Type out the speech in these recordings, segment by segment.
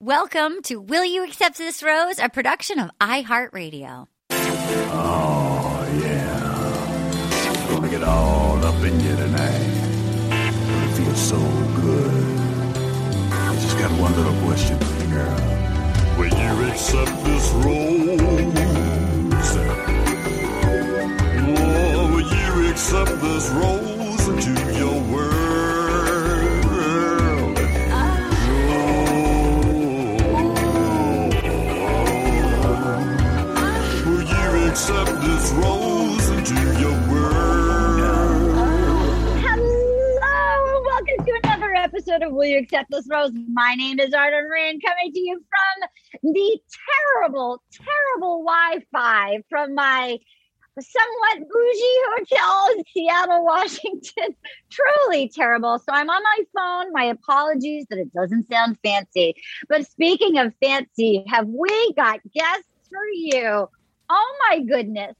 Welcome to Will You Accept This Rose, a production of iHeartRadio. Oh, yeah. Gonna get all up in you tonight. Gonna feel so good. I just got one little question for you, girl. Will you accept this rose? Oh, will you accept this rose into your world? Into your world? Hello, welcome to another episode of Will You Accept This Rose? My name is Arden Myrin, coming to you from the terrible, terrible Wi-Fi from my somewhat bougie hotel in Seattle, Washington. Truly terrible. So I'm on my phone. My apologies that it doesn't sound fancy. But speaking of fancy, have we got guests for you? Oh my goodness.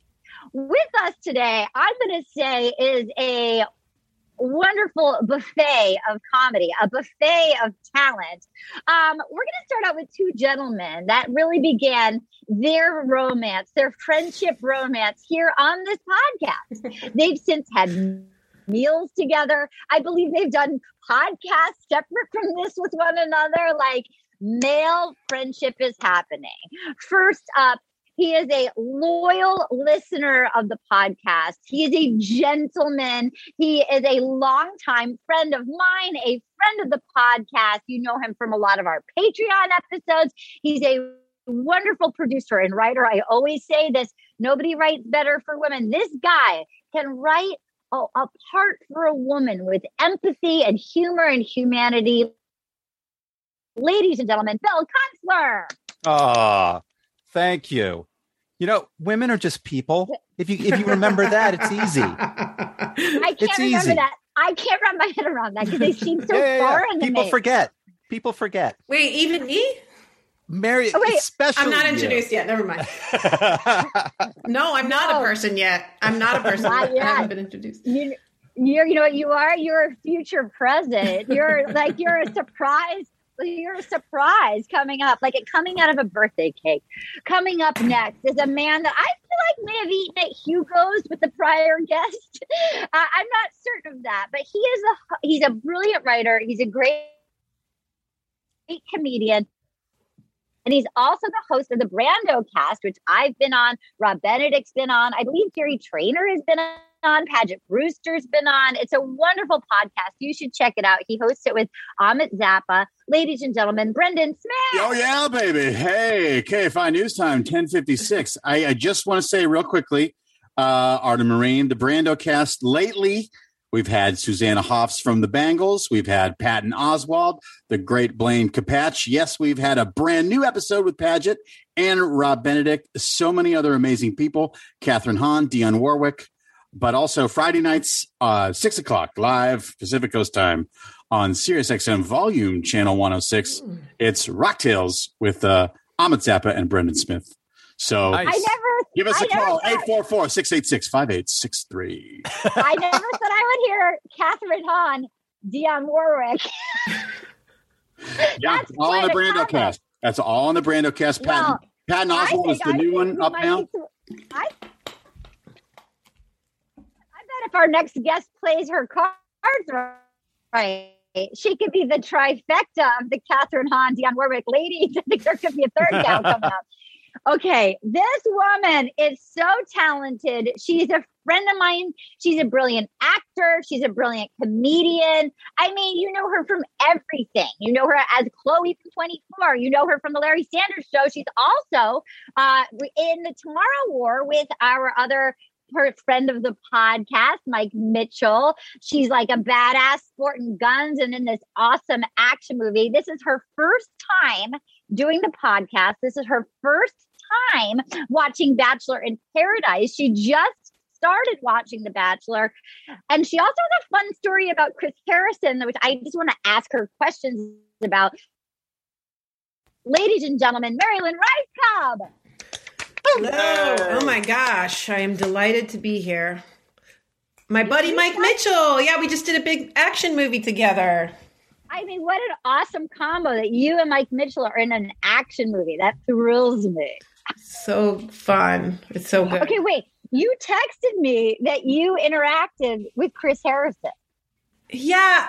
With us today, I'm going to say is a wonderful buffet of comedy, a buffet of talent. Um, we're going to start out with two gentlemen that really began their romance, their friendship romance here on this podcast. They've since had meals together. I believe they've done podcasts separate from this with one another. Like male friendship is happening. First up, he is a loyal listener of the podcast. He is a gentleman. He is a longtime friend of mine, a friend of the podcast. You know him from a lot of our Patreon episodes. He's a wonderful producer and writer. I always say this nobody writes better for women. This guy can write a, a part for a woman with empathy and humor and humanity. Ladies and gentlemen, Bill Kunstler. Ah, thank you. You know, women are just people. If you if you remember that, it's easy. I can't It's remember easy. that. I can't wrap my head around that because they seem so Yeah, yeah, yeah. foreign to People me. forget. People forget. Wait, even me? Mary, Oh, wait. especially I'm not you. introduced yet. Never mind. No, I'm not No. a oh. person yet. I'm not a person. Not I haven't been introduced. you, you're, you know what you are? You're a future president. You're like, you're a surprise. You're a surprise coming up, like it coming out of a birthday cake. Coming up next is a man that I feel like may have eaten at Hugo's with the prior guest. Uh, I'm not certain of that, but he is a he's a brilliant writer. He's a great, great comedian. And he's also the host of the Brando cast, which I've been on. Rob Benedict's been on. I believe Gary Trainer has been on. Paget Brewster's been on. It's a wonderful podcast. You should check it out. He hosts it with Ahmet Zappa. Ladies and gentlemen, Brendan Smith. Oh yeah, baby. Hey, KFI News Time, 1056. I, I just want to say real quickly, uh, Arden Myrin, the Brando cast lately. We've had Susanna Hoffs from the Bangles. We've had Patton Oswalt, the great Blaine Capatch. Yes, we've had a brand new episode with Paget and Rob Benedict. So many other amazing people. Kathryn Hahn, Dionne Warwick, but also Friday nights, uh, six o'clock live Pacific Coast time on Sirius XM Volume Channel 106. It's Rock Tales with uh, Ahmet Zappa and Brendan Smith. So Nice. I never give us I a call, thought- 844 686 5863. I never said I would hear Kathryn Hahn, Dionne Warwick. Yeah, That's all on the quite a Brando comment. cast. That's all on the Brando cast. Patton, Well, Patton I Oswalt is the I new one up now. need to- I, I bet if our next guest plays her cards right, she could be the trifecta of the Kathryn Hahn, Dionne Warwick ladies. I think there could be a third gal coming up. Okay, this woman is so talented. She's a friend of mine. She's a brilliant actor. She's a brilliant comedian. I mean, you know her from everything. You know her as Chloe from 24. You know her from the Larry Sanders Show. She's also uh, in the Tomorrow War with our other her friend of the podcast, Mike Mitchell. She's like a badass sporting guns and in this awesome action movie. This is her first time doing the podcast. This is her first time watching Bachelor in Paradise. She just started watching The Bachelor. And she also has a fun story about Chris Harrison, which I just want to ask her questions about. Ladies and gentlemen, Mary Lynn Rajskub. Hello. Oh my gosh. I am delighted to be here. My buddy Mike Mitchell. Yeah, we just did a big action movie together. I mean, what an awesome combo that you and Mike Mitchell are in an action movie. That thrills me. So fun. It's so good. Okay, wait. You texted me that you interacted with Chris Harrison. Yeah.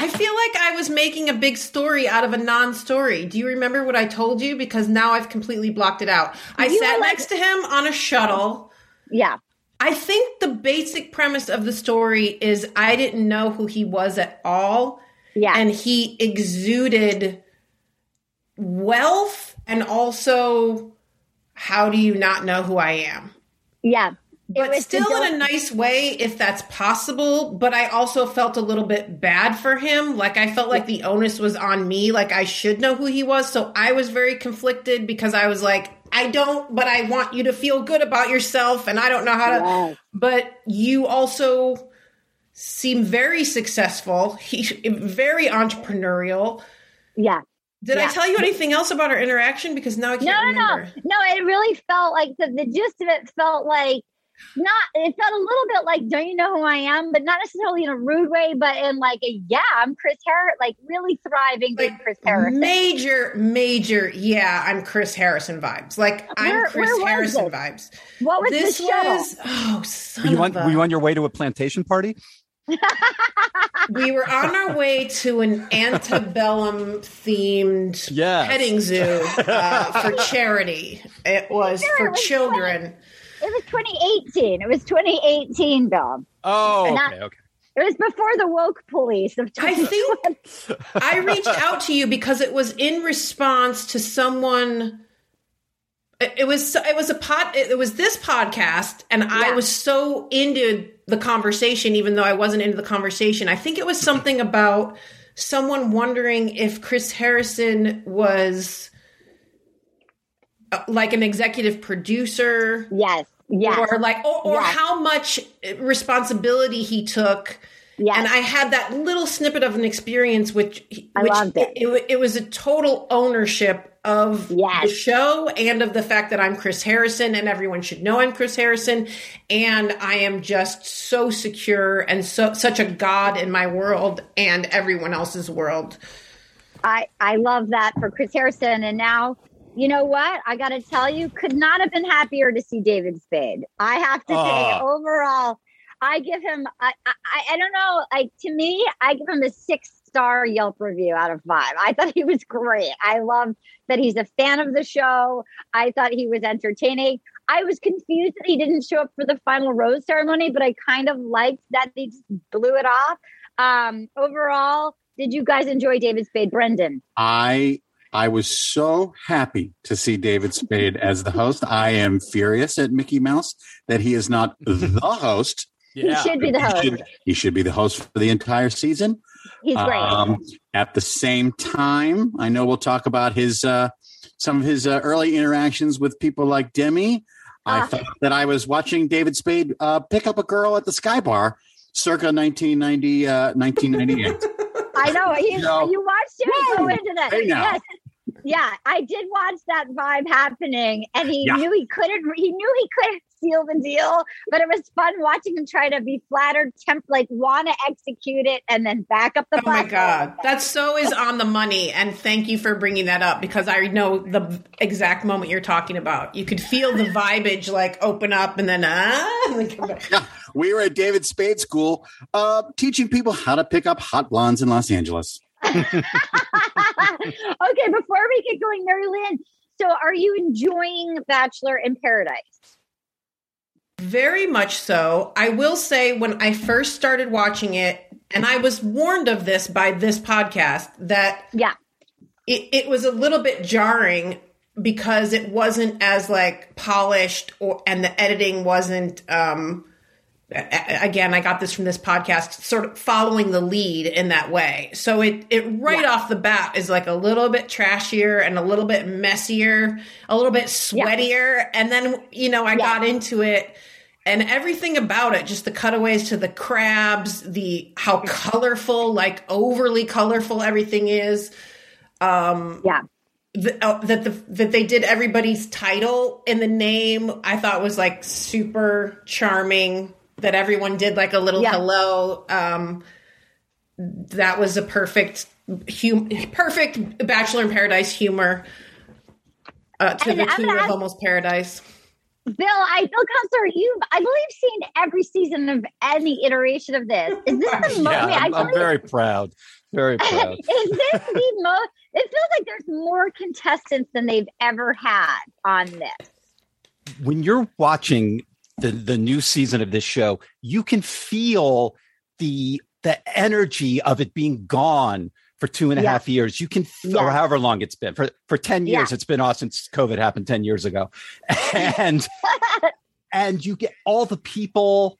I feel like I was making a big story out of a non story. Do you remember what I told you? Because now I've completely blocked it out. I You sat like- next to him on a shuttle. Yeah. I think the basic premise of the story is I didn't know who he was at all. Yeah. And he exuded wealth and also how do you not know who I am? yeah. But still in a nice way, if that's possible. But I also felt a little bit bad for him. Like I felt like the onus was on me. Like I should know who he was. So I was very conflicted because I was like, I don't, but I want you to feel good about yourself. And I don't know how to. But you also seem very successful. He very entrepreneurial. Yeah. Did I tell you anything else about our interaction? Because now I No, can't no, no. remember. No, it really felt like the, the gist of it felt like not, it felt a little bit like, don't you know who I am? But not necessarily in a rude way, but in like a, yeah, I'm Chris Harris, like really thriving being Like, Chris Harrison. Major, major, yeah, I'm Chris Harrison vibes. Like I'm Chris Harrison this? vibes. what was this the shuttle? was oh son Were you, of on, a- were you on your way to a plantation party? we were on our way to an antebellum themed Yes. petting zoo uh, for charity. It was Sure, for it was children. It was 2018. It was 2018, Bill. Oh, Not- okay, okay. It was before the woke police of I think I reached out to you because it was in response to someone. It it was it was a pod. It was this podcast, and I was so into the conversation, even though I wasn't into the conversation. I think it was something about someone wondering if Chris Harrison was like an executive producer yes, yes, or like or, or Yes. how much responsibility he took yes. and I had that little snippet of an experience, which, I which loved it. It, it was a total ownership of Yes. the show and of the fact that I'm Chris Harrison and everyone should know I'm Chris Harrison. And I am just so secure and so such a god in my world and everyone else's world. I I love that for Chris Harrison. And now, you know what? I got to tell you, could not have been happier to see David Spade. I have to say, Ah. overall, I give him. I, I I don't know. Like to me, I give him a six star Yelp review out of five. I thought he was great. I love that he's a fan of the show. I thought he was entertaining. I was confused that he didn't show up for the final rose ceremony, but I kind of liked that they just blew it off. Um, overall, did you guys enjoy David Spade, Brendan? I I was so happy to see David Spade as the host. I am furious at Mickey Mouse that he is not the host. Yeah. He should be the He host. should, he should be the host for the entire season. He's great. Um, at the same time, I know we'll talk about his uh, some of his uh, early interactions with people like Demi. I Ah. thought that I was watching David Spade uh, pick up a girl at the Sky Bar, circa 1990, uh, 1998. I know. You, No. you watched him go Woo! into that. Hey, now. Yes. Yeah, I did watch that vibe happening, and he Yeah. knew he couldn't. He knew he couldn't seal the deal, but it was fun watching him try to be flattered, temp like want to execute it, and then back up the. Oh my. God. That so is on the money. And thank you for bringing that up because I know the exact moment you're talking about. You could feel the vibage like open up and then, ah, and then come back. yeah, we were at David Spade School uh, teaching people how to pick up hot blondes in Los Angeles. Okay, before we get going, Mary Lynn. So, are you enjoying Bachelor in Paradise? Very much so. I will say when I first started watching it, and I was warned of this by this podcast, that Yeah, it, it was a little bit jarring because it wasn't as like polished or and the editing wasn't um again i got this from this podcast sort of following the lead in that way. So it it right off the bat is like a little bit trashier and a little bit messier a little bit sweatier. And then you know i Yeah. got into it and everything about it just the cutaways to the crabs the how colorful like overly colorful everything is. Um yeah. the, uh, that the that they did everybody's title in the name I thought was like super charming that everyone did like a little Yeah. hello um that was a perfect hum- perfect Bachelor in Paradise humor uh, to And the I'm tune of ask- almost Paradise. Bill, I Bill Kunstler, you've I believe seen every season of any iteration of this. Is this the most? Yeah, I, mean, I I'm, I'm believe- very proud. Very proud. is this the most? It feels like there's more contestants than they've ever had on this. when you're watching the the new season of this show, you can feel the the energy of it being gone for two and a half Yes. years. You can, Yes. or however long it's been for for ten years. Yeah. It's been off since COVID happened ten years ago, and and you get all the people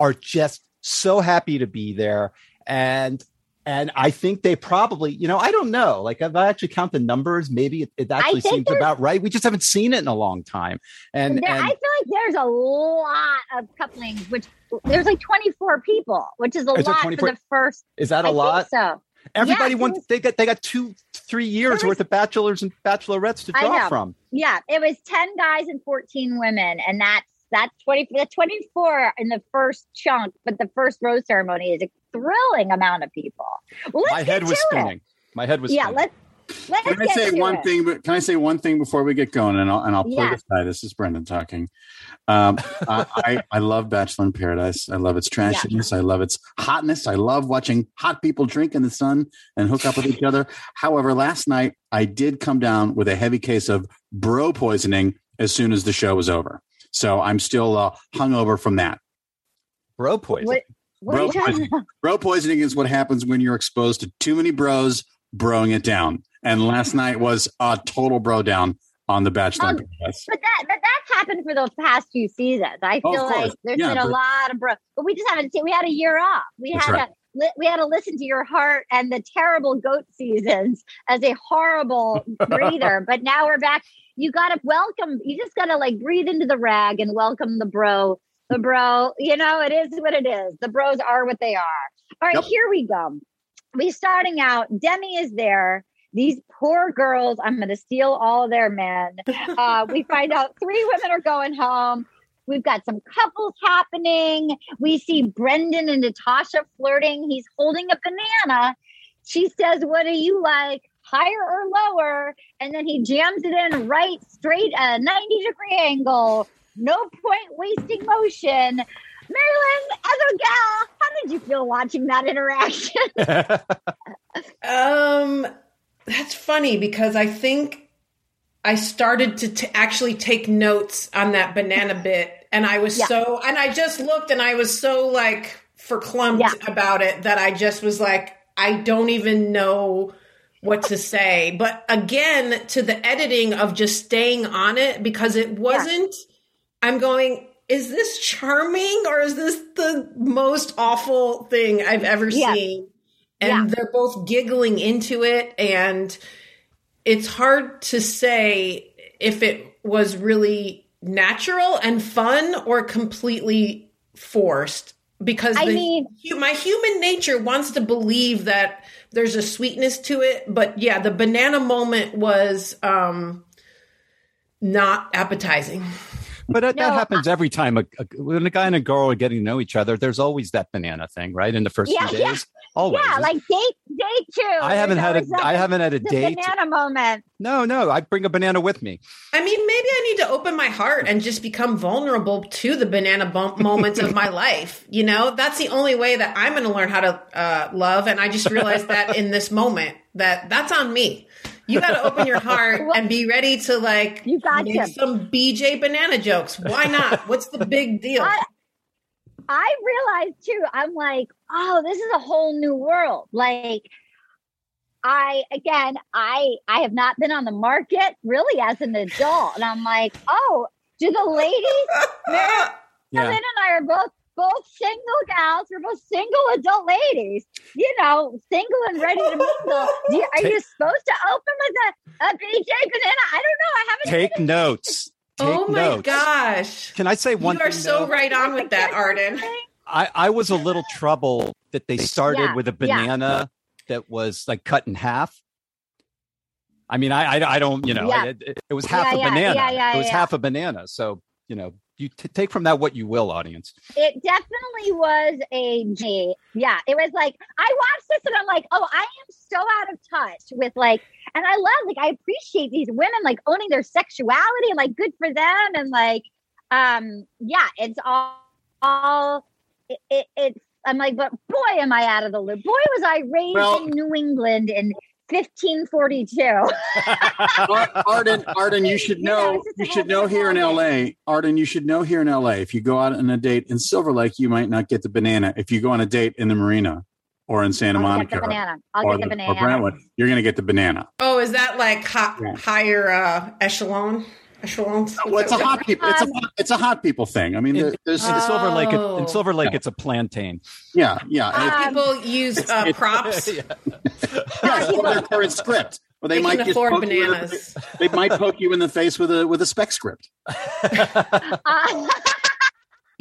are just so happy to be there, and and I think they probably, you know, I don't know. Like if I actually count the numbers, maybe it, it actually seems about right. We just haven't seen it in a long time, and There, and I feel like there's a lot of couplings, which there's like 24 people, which is a Is lot 24? for the first. is that a I lot? So Everybody Yeah, was- they got they got two three years was- worth of bachelors and bachelorettes to draw from. Yeah, it was 10 guys and 14 women, and that's that's 20 that's 24 in the first chunk, but the first rose ceremony is a thrilling amount of people. Well, let's My head was to it. spinning. My head was Yeah, spinning. let's let's Can I get say to one it. thing? Can I say one thing before we get going? And I'll and I'll play Yeah. this guy. This is Brendan talking. Um, I, I I love Bachelor in Paradise. I love its trashiness. I love its hotness. I love watching hot people drink in the sun and hook up with each other. However, last night I did come down with a heavy case of bro poisoning as soon as the show was over. So I'm still uh, hungover from that. Bro poison. What, what Bro poisoning. Bro poisoning is what happens when you're exposed to too many bros broing it down. And last night was a total bro down on the Bachelor. Um, But that but that's happened for the past few seasons. I Oh, feel like course. there's Yeah, been a lot of bro, but we just haven't seen. We had a year off. We had right. to li- we had to listen to your heart and the terrible goat seasons as a horrible breather. But now we're back. You got to welcome. You just got to like breathe into the rag and welcome the bro. The bro, you know, it is what it is. The bros are what they are. All right, Yep. here we go. We starting out. Demi is there. These poor girls. I'm to steal all their men. Uh, we find out three women are going home. We've got some couples happening. We see Brendan and Natasha flirting. He's holding a banana. She says, What do you like? Higher or lower? And then he jams it in right straight a 90 degree angle. No point wasting motion. Mary Lynn, as a gal, how did you feel watching that interaction? Um, that's funny because I think I started to t- actually take notes on that banana bit, and I was Yeah. so, and I just looked, and I was so like verklempt Yeah. about it that I just was like, I don't even know what to say. But again, to the editing of just staying on it because it wasn't. I'm going. Is this charming or is this the most awful thing I've ever Yeah. seen? and they're both giggling into it and it's hard to say if it was really natural and fun or completely forced because I the, mean- my human nature wants to believe that there's a sweetness to it but yeah the banana moment was um not appetizing But that, that No, happens every time. A, a, when a guy and a girl are getting to know each other, there's always that banana thing, right? In the first Yeah, few yeah. days, always. yeah, like date day two. I haven't had a always I haven't had a the date. banana moment. No, no, I bring a banana with me. I mean, maybe I need to open my heart and just become vulnerable to the banana bump moments of my life. You know, that's the only way that I'm going to learn how to uh, love. And I just realized that in this moment that that's on me. You got to open your heart and be ready to like You got make to. some BJ banana jokes. Why not? What's the big deal? I- I realized too, I'm like, oh, this is a whole new world. Like, I again, I I have not been on the market really as an adult, and I'm like, oh, do the ladies? Mary Lynn Yeah. and I are both both single gals. We're both single adult ladies. You know, single and ready to mingle. Do you, are you supposed to open with a, a BJ banana? I don't know. I haven't. Take notes. Take oh my notes. gosh. Can I say one You are thing? so though? right on with that, Arden. I, I was a little troubled that they started Yeah, with a yeah. banana that was like cut in half. I mean, I I, I don't, you know, Yeah. it, it- it was half Yeah, a yeah, banana. yeah, yeah, it was yeah. half a banana. So, you know, you t- take from that what you will, audience. It definitely was a G. Yeah, it was like I watched this and I'm like, oh, I am so out of touch with like, and I love like I appreciate these women like owning their sexuality and like good for them and like, um, yeah, it's all, all it, it, it's. I'm like, but boy, am I out of the loop. Boy, was I raised Well- in New England in 1542. Arden, Arden, you should You know, know. it's just a You should know here in L.A. Arden, you should know here in L.A. If you go out on a date in Silver Lake, you might not get the banana. If you go on a date in the marina or in Santa I'll Monica get the banana. I'll or, get the the- banana. or Brentwood, you're going to get the banana. Oh, is that like hot, Yeah. higher uh, echelon? Echelons? Well, it's a hot people. It's a hot, it's a hot people thing. I mean, In, there's in Silver Lake, it, Oh. in Silver Lake, it's a plantain. yeah, yeah, and Um, People use uh, props. it's, yes, or their current script. Or they, They might can just afford poke you in the- bananas. they might poke you in the face with a with a spec script. Uh,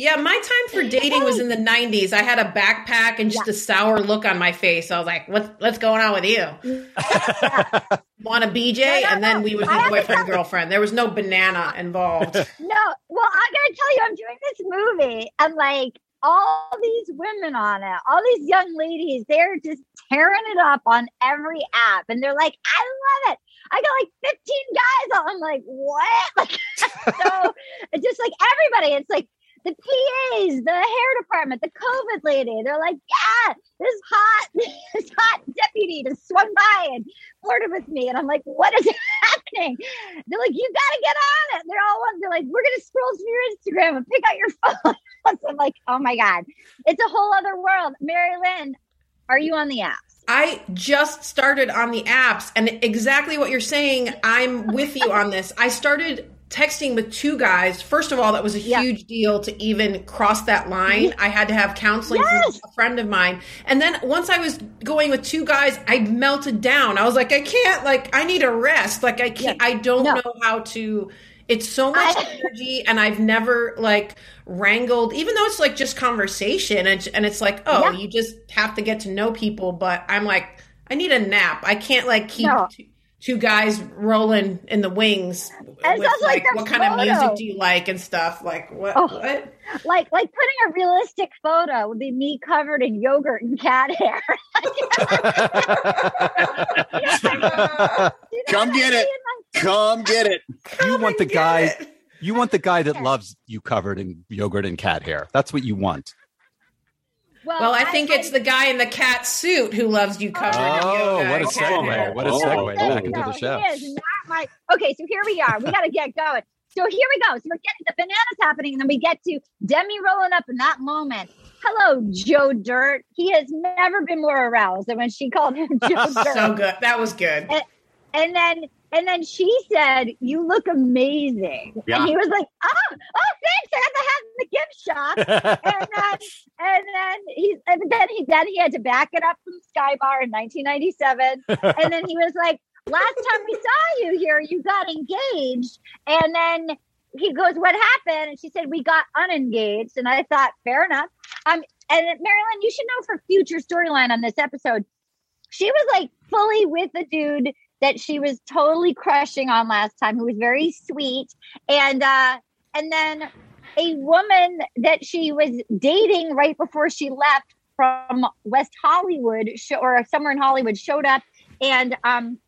Yeah, my time for dating was in the '90s. I had a backpack and just a sour look on my face. I was like, "What's what's going on with you? Want a BJ?" No, no, and then no. we would be to boyfriend girlfriend. There was no banana involved. No, well, I gotta tell you, I'm doing this movie, and like all these women on it, all these young ladies, they're just tearing it up on every app, and they're like, "I love it." I got like 15 guys. on- I'm like, what? Like, so just like everybody. It's like the PAs, the hair department, the COVID lady. They're like, yeah, this hot, this hot deputy just swung by and flirted with me, and I'm like, what is happening? They're like, you gotta get on it. They're all. They're like, we're gonna scroll through your Instagram and pick out your phone. I'm like, oh my god, it's a whole other world. Mary Lynn, are you on the apps? I just started on the apps, and exactly what you're saying, I'm with you on this. I started texting with two guys. First of all, that was a Yeah. huge deal to even cross that line. I had to have counseling Yes. from a friend of mine. And then once I was going with two guys, I melted down. I was like, I can't, like, I need a rest. Like, I can't, I don't No. know how to. It's so much I- energy, and I've never like wrangled, even though it's like just conversation, and, and it's like, oh, Yeah. you just have to get to know people. But I'm like, I need a nap. I can't like keep No. Two guys rolling in the wings. And with, like like, what kind of music do you like and stuff? Like what? Oh. what? Like, like putting a realistic photo would be me covered in yogurt and cat hair. Come get it. Come get it. you want the guy. it. You want the guy that loves you covered in yogurt and cat hair. That's what you want. Well, Well, I think it's the guy in the cat suit who loves you covered in Oh, yoga what a segue. What a Oh, segue oh, back oh. into the show. He is not my. Okay, so here we are. We got to get going. So here we go. So we're getting the bananas happening, and then we get to Demi rolling up in that moment. Hello, Joe Dirt. He has never been more aroused than when she called him Joe Dirt. So good. That was good. and then and then she said, "You look amazing." Yeah. And he was like, "Oh, oh, thanks. I got the hat in the gift shop." and then and then he and then he then he had to back it up from Sky Bar in 1997. and then he was like, "Last time we saw you here, you got engaged." And then he goes, "What happened?" And she said, "We got unengaged." And I thought, fair enough. Um, and Mary Lynn, you should know for future storyline on this episode, she was like fully with the dude that she was totally crushing on last time, who was very sweet, and uh, and then a woman that she was dating right before she left from West Hollywood or somewhere in Hollywood showed up, and um,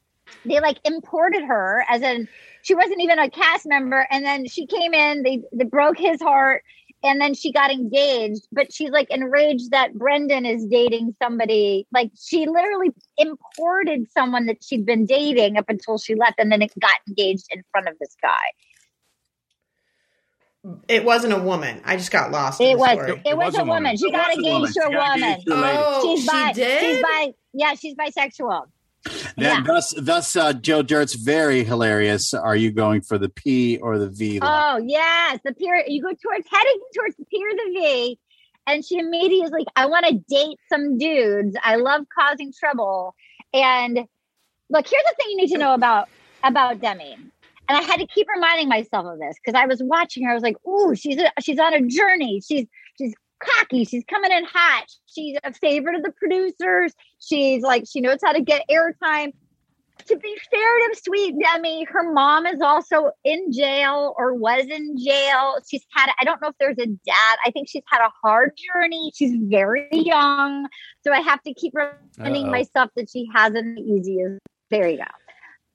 they like imported her as in she wasn't even a cast member, and then she came in, they they broke his heart. And then she got engaged, but she's like enraged that Brendan is dating somebody. Like she literally imported someone that she'd been dating up until she left, and then it got engaged in front of this guy. It wasn't a woman. I just got lost. in It the was story. it, was, a woman. She It got was a woman. engaged to a She got woman. engaged to a lady. Oh, She's she bi. did. She's bi. Yeah, she's bisexual. Then, Yeah. thus, thus, uh, Joe Dirt's very hilarious. Are you going for the P or the V? line? Oh yes, the peer. You go towards heading towards the peer the V, and she immediately is like, "I want to date some dudes. I love causing trouble." And look, here's the thing you need to know about about Demi. And I had to keep reminding myself of this because I was watching her. I was like, "Ooh, she's a, she's on a journey. She's cocky. She's coming in hot. She's a favorite of the producers. She's like she knows how to get airtime." to be fair to Sweet Demi, her mom is also in jail or was in jail. She's had, I don't know if there's a dad. I think she's had a hard journey. She's very young. So I have to keep reminding Uh-oh. myself that she hasn't the easiest. There you go.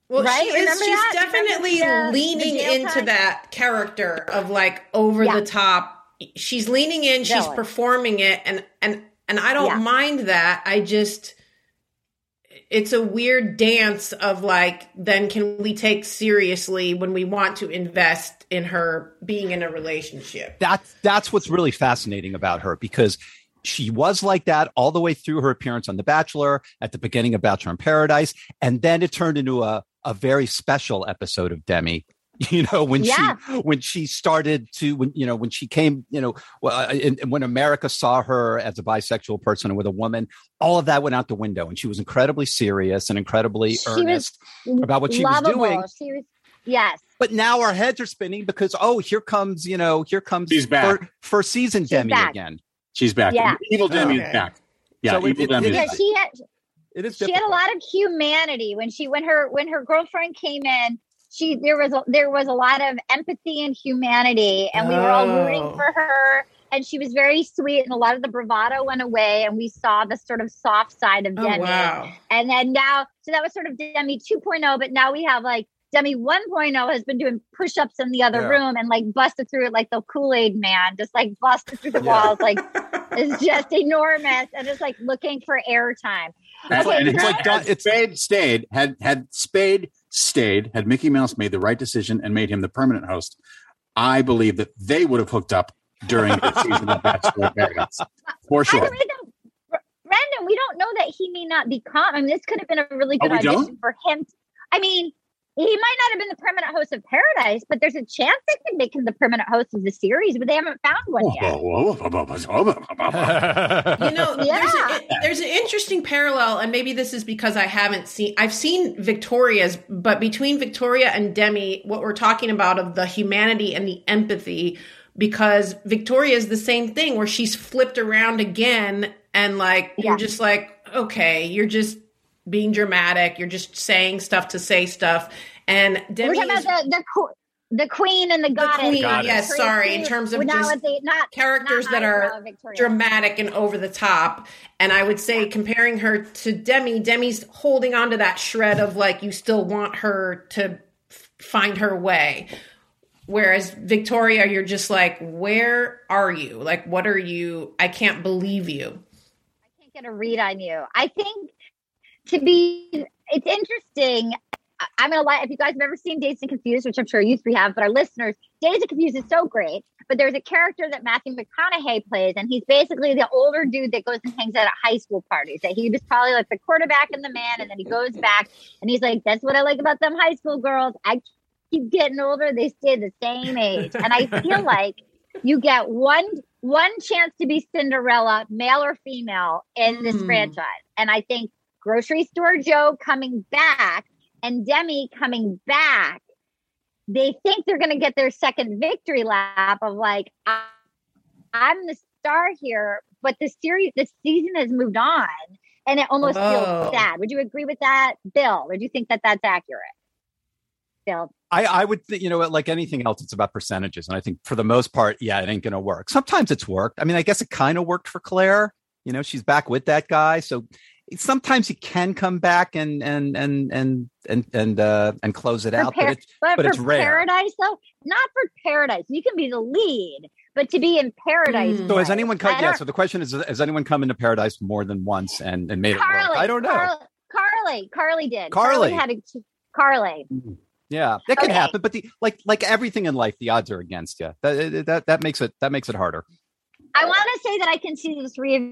Well, Right? she is. Remember She's that? definitely the- leaning the into time? that character of like over Yeah. the top. She's leaning in. She's Really. performing it, and and and I don't Yeah. mind that. I just it's a weird dance of like then can we take seriously when we want to invest in her being in a relationship that's that's what's really fascinating about her because she was like that all the way through her appearance on The Bachelor at the beginning of Bachelor in Paradise, and then it turned into a a very special episode of Demi. You know when Yeah. she when she started to when you know when she came you know well, uh, and, and when America saw her as a bisexual person and with a woman, all of that went out the window, and she was incredibly serious and incredibly She earnest about what she was doing. She was, yes. But now our heads are spinning because oh, here comes you know here comes She's back. fir- first season She's Demi back. again. She's back. Yeah. Evil Demi Okay. is back. Yeah, So Evil it- Demi it- is Yeah, she had It is. she had a lot of humanity when she when her when her girlfriend came in she there was a, there was a lot of empathy and humanity and we were all rooting Oh. for her and she was very sweet and a lot of the bravado went away and we saw the sort of soft side of oh demi wow and then now so that was sort of demi 2.0 but now we have like demi 1.0 has been doing push-ups in the other Yeah. room and like busted through it like the kool-aid man just like busted through the Yeah. walls like it's just enormous and it's like looking for airtime And, Okay, and it's like had it's- Spade stayed, had had Spade stayed, had Mickey Mouse made the right decision and made him the permanent host, I believe that they would have hooked up during the season of Bachelor in Paradise. For sure. the way, though, Brendan, we don't know that he may not become. I mean, this could have been a really Oh, good we audition don't? for him. I mean, he might not have been the permanent host of Paradise, but there's a chance they could make him the permanent host of the series, but they haven't found one yet. you know there's, a, there's an interesting parallel and maybe this is because i haven't seen i've seen victoria's but between victoria and demi what we're talking about of the humanity and the empathy because victoria is the same thing where she's flipped around again and like Yeah. you're just like okay you're just being dramatic you're just saying stuff to say stuff and We're demi talking is about the, the, qu- the queen and the goddess. queen, not yes, Victoria sorry, in terms of just it's a- not, characters not that are dramatic and over the top. And I would say comparing her to Demi, Demi's holding on to that shred of like you still want her to find her way. Whereas Victoria, you're just like, where are you? Like, what are you? I can't believe you. I can't get a read on you. I think to be, it's interesting. I'm gonna lie. If you guys have ever seen Dazed and Confused, which I'm sure you three have, but our listeners, Dazed and Confused is so great. But there's a character that Matthew McConaughey plays, and he's basically the older dude that goes and hangs out at high school parties. That he was probably like the quarterback and the man, and then he goes back and he's like, "That's what I like about them high school girls. I keep getting older; they stay the same age." And I feel like you get one one chance to be Cinderella, male or female, in this Mm. franchise. And I think grocery store Joe coming back and Demi coming back, they think they're going to get their second victory lap of like, I, I'm the star here, but the series, the season has moved on. And it almost Whoa. feels oh. sad. Would you agree with that, Bill? Or do you think that that's accurate? Bill. I, I would, th- you know, like anything else, it's about percentages, and I think for the most part, yeah, it ain't going to work. Sometimes it's worked. I mean, I guess it kind of worked for Claire. You know, she's back with that guy, so sometimes he can come back and and and and and and uh, and close it For out. par- but it's But, but for it's rare. Paradise, though, not for Paradise. You can be the lead, but to be in Paradise. Mm. so has anyone come? Yeah. So the question is, has anyone come into Paradise more than once and and made it work? I don't know. Carly, Carly, Carly did. Carly. had a Carly. Yeah, that can Okay. happen. But the like like everything in life, the odds are against you. That that that makes it that makes it harder. I want to say that I can see the three of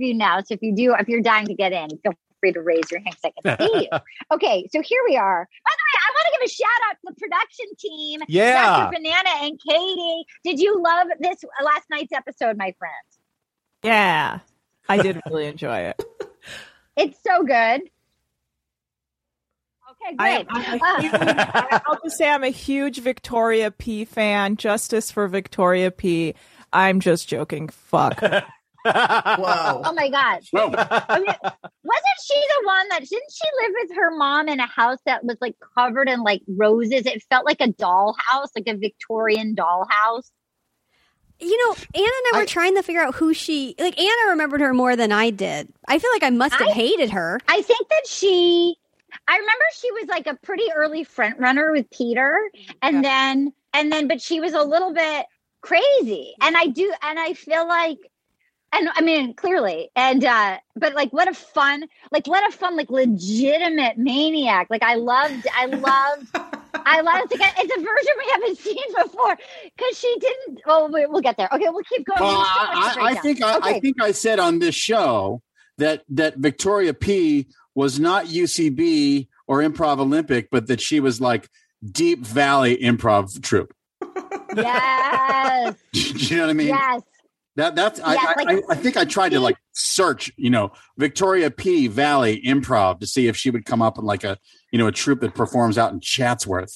you now. So if you do, if you're dying to get in, feel free to raise your hand 'cause I can see you. Okay, so here we are. By the way, I want to give a shout out to the production team. Yeah. Dr. Banana and Katie. Did you love this last night's episode, my friends? Yeah, I did really enjoy it. It's so good. Okay, great. I'm a Uh, huge, I'll just say I'm a huge Victoria P fan. Justice for Victoria P. I'm just joking. Fuck. Whoa. Oh my god. Whoa. I mean, wasn't she the one that didn't she live with her mom in a house that was like covered in like roses? It felt like a doll house, like a Victorian doll house. You know, Anna and I were I- trying to figure out who she like. Anna remembered her more than I did. I feel like I must have I- hated her. I think that she I remember she was like a pretty early front runner with Peter and then and then but she was a little bit crazy. And I do and I feel like and I mean clearly and uh but like what a fun like what a fun like legitimate maniac. Like I loved I loved I loved to get it's a version we haven't seen before because she didn't oh we, we'll get there. Okay, we'll keep going. Well, I, I, I think I, I think I said on this show that that Victoria P was not UCB or Improv Olympic, but that she was like Deep Valley Improv Troupe. Yes. Do you know what I mean? yes. That that's I, Yeah, I, like- I, I think I tried to like search, you know, Victoria P Valley Improv to see if she would come up in like a you know a troupe that performs out in Chatsworth.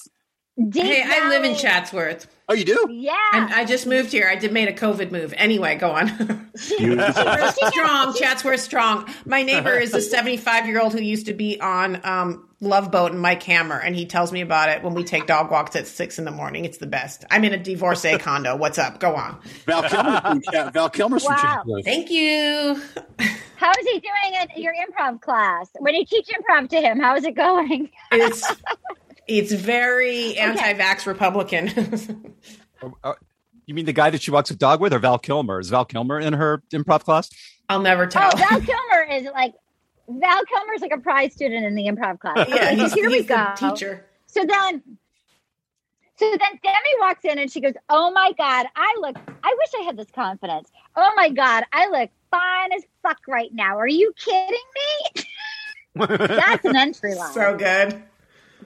Deep Hey, I live in Chatsworth. Oh, you do? Yeah. And I just moved here. I did made a COVID move. Anyway, go on. Beautiful. strong, Chatsworth strong. My neighbor is a 75 year old who used to be on um, Love Boat and Mike Hammer, and he tells me about it when we take dog walks at six in the morning. It's the best. I'm in a divorcee condo. What's up? Go on. Val Kilmer from Val Kilmer's from Wow. Thank you. How is he doing at your improv class? When you teach improv to him, how is it going? It's it's very anti-vax Republican. Uh, You mean the guy that she walks the dog with, or Val Kilmer? Is Val Kilmer in her improv class? I'll never tell. Oh, Val Kilmer is like Val Kilmer's like a prize student in the improv class. yeah, Okay, he's, here we go. teacher. So then, so then Demi walks in and she goes, "Oh my god, I look. I wish I had this confidence. Oh my god, I look fine as fuck right now. Are you kidding me? That's an entry line. So good.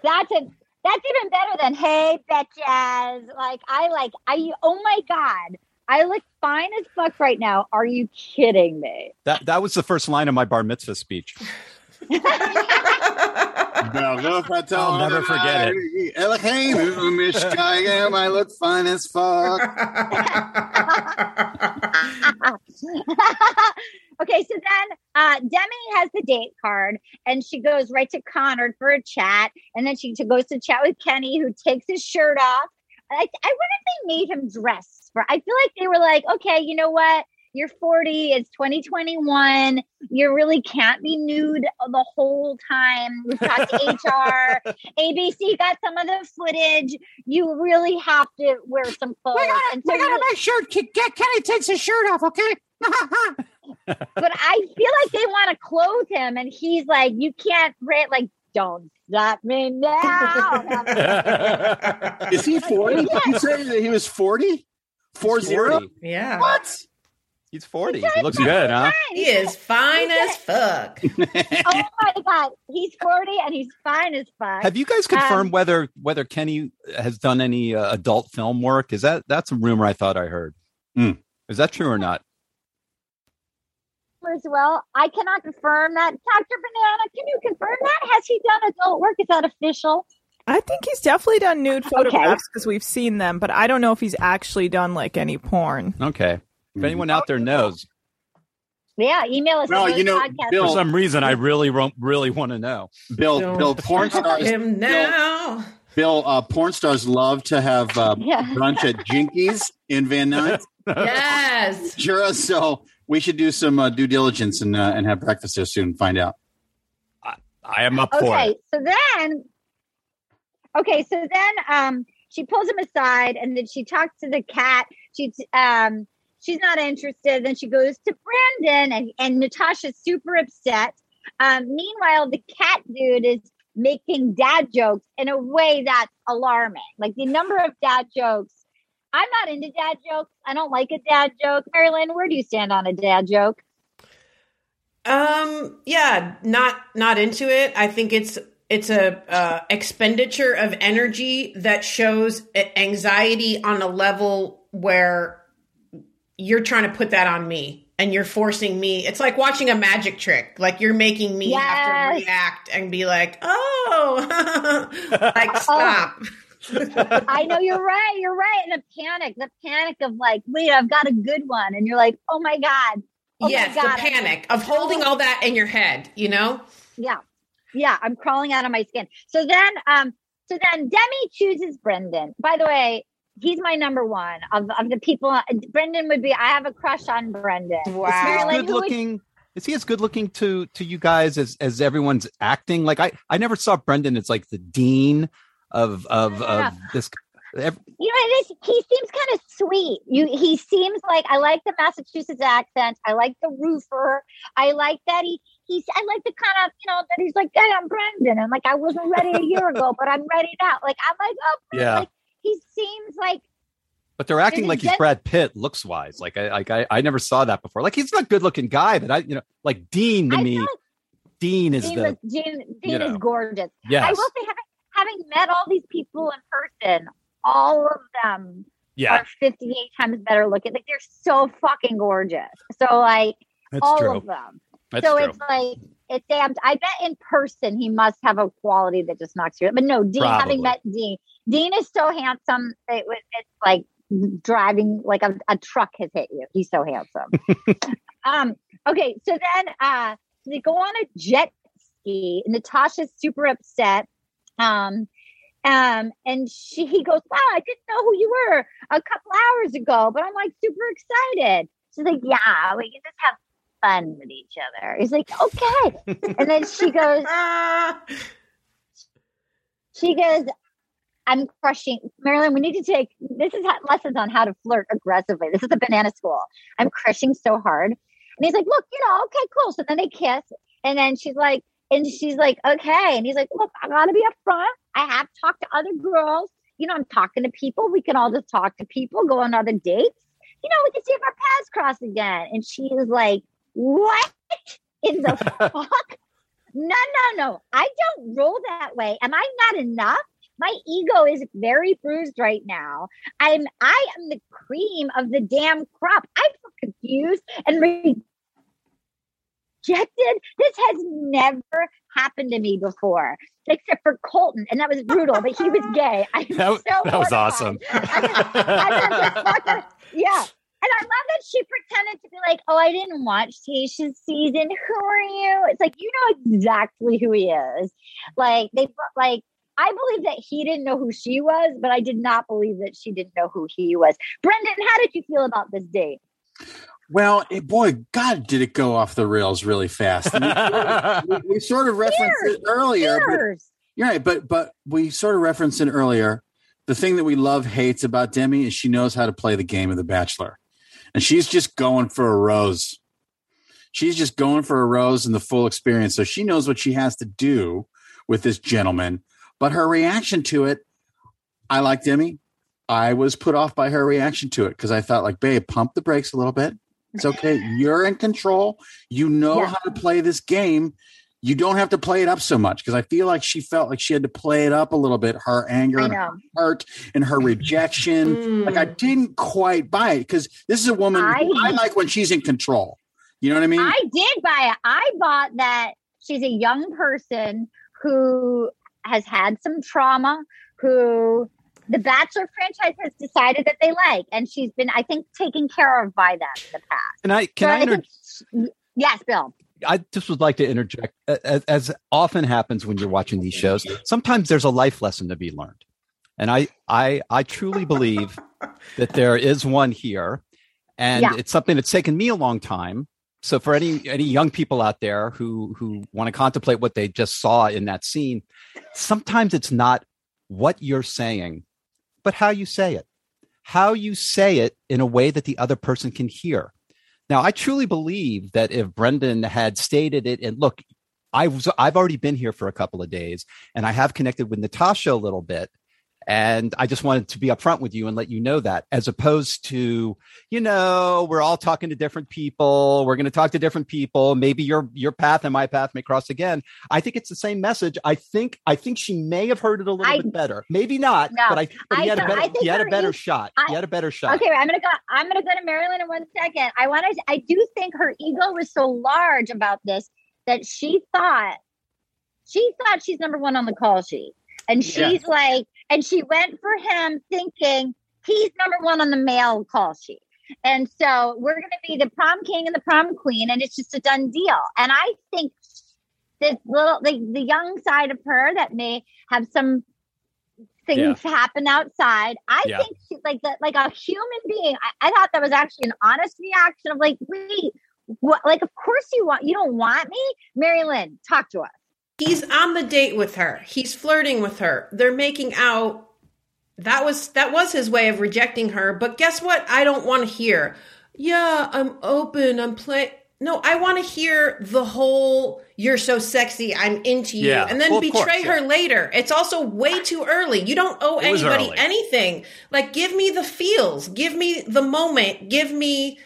That's a that's even better than hey betches. Like I like I oh my god. I look fine as fuck right now. Are you kidding me? That that was the first line of my bar mitzvah speech. I'll never forget it. Eloheinu Mishkayim, I look fine as fuck. okay, so then uh, Demi has the date card and she goes right to Connard for a chat. And then she goes to chat with Kenny, who takes his shirt off. I, I wonder if they made him dress for. I feel like they were like, okay, you know what? You're 40. It's 2021. You really can't be nude the whole time. We've talked to HR. ABC got some of the footage. You really have to wear some clothes. And so you- make sure Kenny takes his shirt off, okay? but I feel like they want to clothe him, and he's like, "You can't rant like, don't stop me now." Is he 40? You said that he was 40? Four zero? yeah. What? He's 40. He looks good, huh? He is fine as fuck. oh my god, he's forty and he's fine as fuck. Have you guys confirmed Um, whether whether Kenny has done any uh, adult film work? Is that that's a rumor I thought I heard. Hmm. Is that true or not? as well? I cannot confirm that. Doctor Banana, can you confirm that? Has he done adult work? Is that official? I think he's definitely done nude photographs because we've seen them, but I don't know if he's actually done like any porn. Okay. If anyone out there knows, Yeah, email us. Well, you know, podcast. Bill- for some reason, I really really want to know. Bill, Don't Bill, porn stars, him now. Bill, uh, porn stars love to have uh, Yeah. brunch at Jinky's in Van Nuys. Yes. Sure. So we should do some uh, due diligence and uh, and have breakfast there soon and find out. I am up for okay it. so then okay so then um she pulls him aside and then she talks to the cat she um she's not interested then she goes to Brendan and and natasha's super upset um meanwhile the cat dude is making dad jokes in a way that's alarming like the number of dad jokes i'm not into dad jokes i don't like a dad joke Mary Lynn where do you stand on a dad joke Um. Yeah. Not not into it. I think it's it's a uh, expenditure of energy that shows anxiety on a level where you're trying to put that on me and you're forcing me. It's like watching a magic trick. Like you're making me have to react and be like, oh, like stop. I know you're right. You're right. And the panic, the panic of like, wait, I've got a good one. And you're like, oh my God, Oh my yes, God, the panic of holding all that in your head, you know? Yeah. Yeah. I'm crawling out of my skin. So then, um, so then Demi chooses Brendan. By the way, he's my number one of, of the people. Brendan would be, I have a crush on Brendan. Wow. Is he as good who would- looking? Is he as good looking to to you guys as as everyone's acting? Like I I never saw Brendan as like the dean of of of this. ev- you know, it is, he seems kind of sweet. You, he seems like, I like the Massachusetts accent. I like the roofer. I like that he, he's, I like the kind of, you know, that he's like, hey, I'm Brendan. And like, I wasn't ready a year ago, but I'm ready now. Like, I'm like, oh, Yeah. like, he seems like, But they're acting like he's Brad Pitt looks wise. Like I like I, I never saw that before. Like he's not a good looking guy, but I you know like Dean to I me. like Dean is Dean, the was, Dean, know. is gorgeous. I will say, having, having met all these people in person, all of them yeah are 58 times better looking. Like, they're so fucking gorgeous. So, like, that's all true. of them. That's so true. it's like it's damn. I bet in person he must have a quality that just knocks you. out. But no, Dean. Probably. Having met Dean, Dean is so handsome. It was. It's like driving like a, a truck has hit you. He's so handsome. um. Okay. So then, uh, so they go on a jet ski. Natasha's super upset. Um. Um, and she he goes, Wow, I didn't know who you were a couple hours ago, but I'm like super excited. She's like, Yeah, we can just have fun with each other. He's like, Okay. and then she goes, she goes, I'm crushing Mary Lynn. We need to take this is lessons on how to flirt aggressively. This is a banana school. I'm crushing so hard. And he's like, Look, you know, okay, cool. So then they kiss, and then she's like, and she's like, Okay. And he's like, Look, I gotta be upfront. I have talked to other girls. You know, I'm talking to people. We can all just talk to people, go on other dates. You know, we can see if our paths cross again. And she was like, What in the fuck? No, no, no. I don't roll that way. Am I not enough? My ego is very bruised right now. I'm I am the cream of the damn crop. I feel confused and rejected. This has never happened to me before, except for Colton, and that was brutal. But he was gay. I'm That, so that was awesome. I fucking- yeah. And I love that she pretended to be like, oh, I didn't watch Tasha's season. Who are you? It's like, you know exactly who he is. Like, they, like, I believe that he didn't know who she was, but I did not believe that she didn't know who he was. Brendan, how did you feel about this date? Well, eh, boy, God, did it go off the rails really fast. We, sort of, we, we sort of referenced it earlier, but you're right. But but we sort of referenced it earlier. The thing that we love hates about Demi is she knows how to play the game of The Bachelor, and she's just going for a rose. She's just going for a rose and the full experience. So she knows what she has to do with this gentleman. But her reaction to it, I like Demi. I was put off by her reaction to it because I thought, like, babe, pump the brakes a little bit. It's okay. You're in control. You know Yeah. how to play this game. You don't have to play it up so much because I feel like she felt like she had to play it up a little bit. Her anger, and her hurt, and her rejection. Mm. Like I didn't quite buy it because this is a woman I- I like when she's in control. You know what I mean? I did buy it. I bought that she's a young person who has had some trauma, who the Bachelor franchise has decided that they like, and she's been, I think, taken care of by them in the past. Can I can So I, inter- think- yes, Bill. I just would like to interject as, as often happens when you're watching these shows. Sometimes there's a life lesson to be learned. And I I I truly believe that there is one here and Yeah. it's something that's taken me a long time. So for any any young people out there who who want to contemplate what they just saw in that scene, sometimes it's not what you're saying, but how you say it. How you say it in a way that the other person can hear. Now, I truly believe that if Brendan had stated it, and look, I was, I've already been here for a couple of days, and I have connected with Natasha a little bit, and I just wanted to be upfront with you and let you know that, as opposed to, you know, we're all talking to different people, we're going to talk to different people. Maybe your your path and my path may cross again. I think it's the same message. I think I think she may have heard it a little I- bit better. Maybe not, No, but I but he I had a better I think he had a better e- shot. I- he had a better shot. Okay, I'm gonna go. I'm gonna go to Mary Lynn in one second. I want to. I do think her ego was so large about this that she thought she thought she's number one on the call sheet, and she's like, and she went for him thinking he's number one on the male call sheet. And so we're going to be the prom king and the prom queen, and it's just a done deal. And I think this little, the, the young side of her that may have some things happen outside. I Yeah. think she, like that, like a human being. I, I thought that was actually an honest reaction of like, wait, what? Like, of course you want, you don't want me, Mary Lynn. Talk to us. He's on the date with her. He's flirting with her. They're making out. That was that was his way of rejecting her. But guess what? I don't want to hear. Yeah, I'm open. I'm play. No, I want to hear the whole "you're so sexy, I'm into you," Yeah. and then Well, betray course, her yeah. later. It's also way too early. You don't owe It anybody anything. Like, give me the feels. Give me the moment. Give me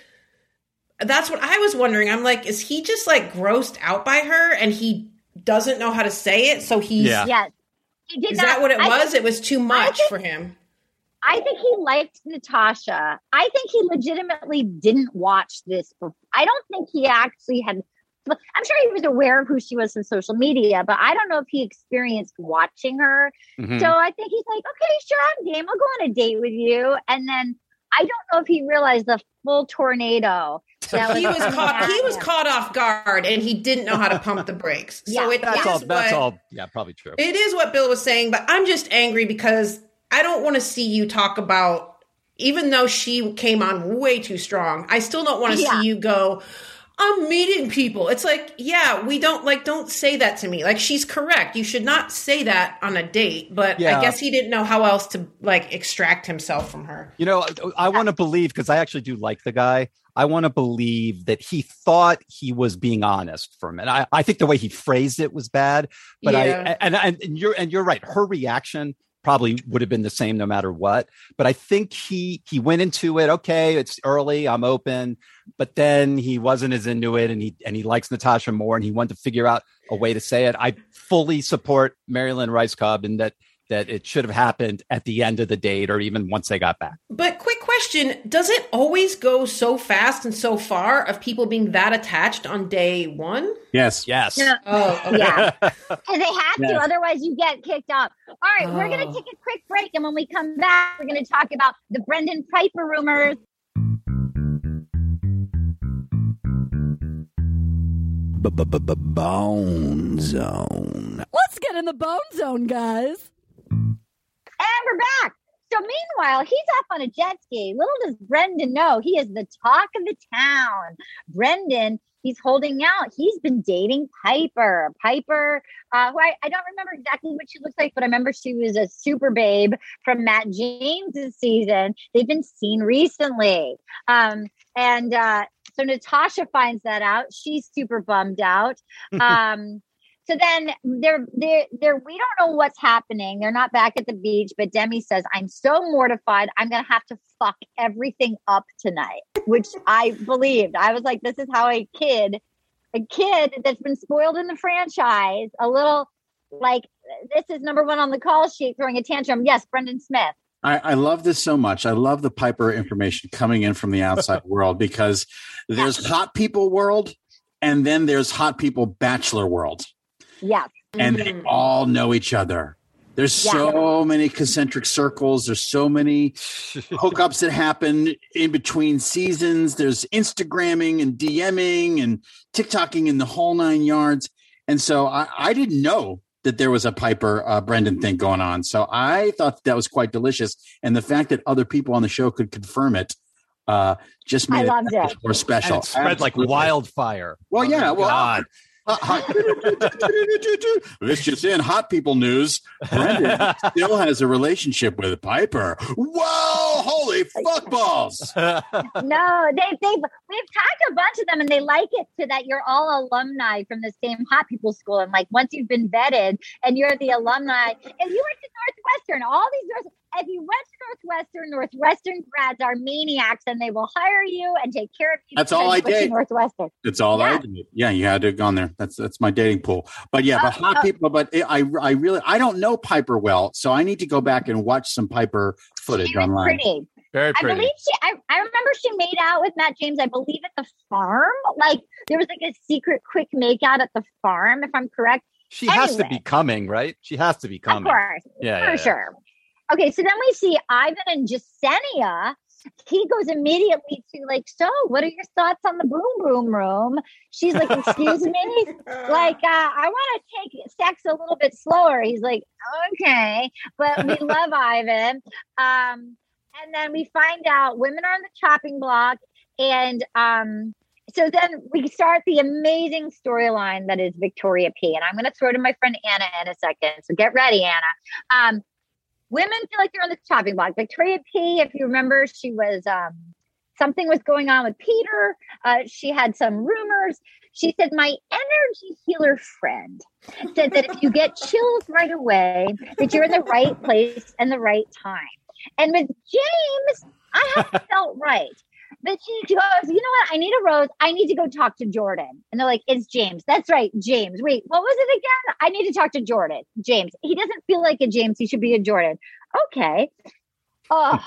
that's what I was wondering. I'm like, is he just like grossed out by her and he doesn't know how to say it? So he's Yeah. Yes. He did is not- that what it I was? think- it was too much think- for him. I think he liked Natasha. I think he legitimately didn't watch this. Before. I don't think he actually had. I'm sure he was aware of who she was from social media, but I don't know if he experienced watching her. Mhm. So I think he's like, okay, sure, I'm game. I'll go on a date with you. And then I don't know if he realized the full tornado. that He was caught he was caught off guard and he didn't know how to pump the brakes. So Yeah, it that's is all. That's what- all. Yeah, probably true. It is what Bill was saying, but I'm just angry because I don't want to see you talk about even though she came on way too strong, I still don't want to Yeah. see you go, I'm meeting people. It's like, yeah, we don't like don't say that to me. Like she's correct. You should not say that on a date, but Yeah. I guess he didn't know how else to like extract himself from her. You know, I want to believe because I actually do like the guy. I want to believe that he thought he was being honest for a minute. I, I think the way he phrased it was bad, but Yeah. I and, and and you're and you're right. Her reaction probably would have been the same no matter what. But I think he he went into it. Okay, it's early. I'm open. But then he wasn't as into it, and he and he likes Natasha more, and he wanted to figure out a way to say it. I fully support Mary Lynn Rajskub in that that it should have happened at the end of the date or even once they got back. But quick question, does it always go so fast and so far of people being that attached on day 1? Yes. Yes. No, Oh, okay. Yeah. And they have to, otherwise you get kicked off. All right, we're going Oh. to take a quick break. And when we come back, we're going to talk about the Brendan Pieper rumors. Bone zone. Let's get in the bone zone, guys. And we're back. So meanwhile, he's off on a jet ski. Little does Brendan know he is the talk of the town. Brendan, he's holding out. He's been dating Pieper. Pieper, uh, who I, I don't remember exactly what she looks like, but I remember she was a super babe from Matt James's season. They've been seen recently. Um, and uh, so Natasha finds that out. She's super bummed out. Um, so then they're they're they're we don't know what's happening. They're not back at the beach, but Demi says, I'm so mortified. I'm gonna have to fuck everything up tonight, which I believed. I was like, this is how a kid, a kid that's been spoiled in the franchise, a little like this is number one on the call sheet throwing a tantrum. Yes, Brendan Smith. I, I love this so much. I love the Pieper information coming in from the outside world because there's hot people world and then there's hot people bachelor world. Yes. and they Mhm. all know each other. There's Yeah. so many concentric circles. There's so many hookups that happen in between seasons. There's Instagramming and DMing and TikToking in the whole nine yards. And so I, I didn't know that there was a Pieper uh, Brendan thing going on. So I thought that was quite delicious. And the fact that other people on the show could confirm it uh, just I made loved it it. more special. And it spread like wildfire. Well, Oh, yeah, well, God. Uh, this just in hot people news. Brendan still has a relationship with Pieper. Whoa, holy fuck balls. no, they they we've talked to a bunch of them and they like it to that you're all alumni from the same hot people school. And like once you've been vetted and you're the alumni, and you went to Northwestern, all these if you went to Northwestern, Northwestern grads are maniacs and they will hire you and take care of you. That's all I you did. Northwestern. That's all I Yeah. did. Yeah, you had to have gone there. That's that's my dating pool. But yeah, but Oh, hot oh. people. But I I really I don't know Pieper well, so I need to go back and watch some Pieper footage She was online. pretty. Very I believe she. I, I remember she made out with Matt James. I believe at the farm. Like there was like a secret quick makeout at the farm, if I'm correct. She has to be coming, right? She has to be coming. Of course, Yeah, for yeah, yeah. sure. Okay, so then we see Ivan and Jessenia he goes immediately to like, so what are your thoughts on the boom boom room? She's like, excuse me, like uh, I want to take sex a little bit slower. He's like, okay, but we love Ivan. Um, and then we find out women are on the chopping block, and um, so then we start the amazing storyline that is Victoria P. And I'm going to throw to my friend Anna in a second. So get ready, Anna. Um, women feel like they're on the chopping block. Victoria P. If you remember, she was um, something was going on with Peter. Uh, she had some rumors. She said, My energy healer friend said that if you get chills right away, that you're in the right place and the right time. And with James, I haven't felt right. But she goes, you know what? I need a rose. I need to go talk to Jordan. And they're like, it's James. That's right, James. Wait, what was it again? I need to talk to Jordan. James. He doesn't feel like a James. He should be a Jordan. Okay. Oh,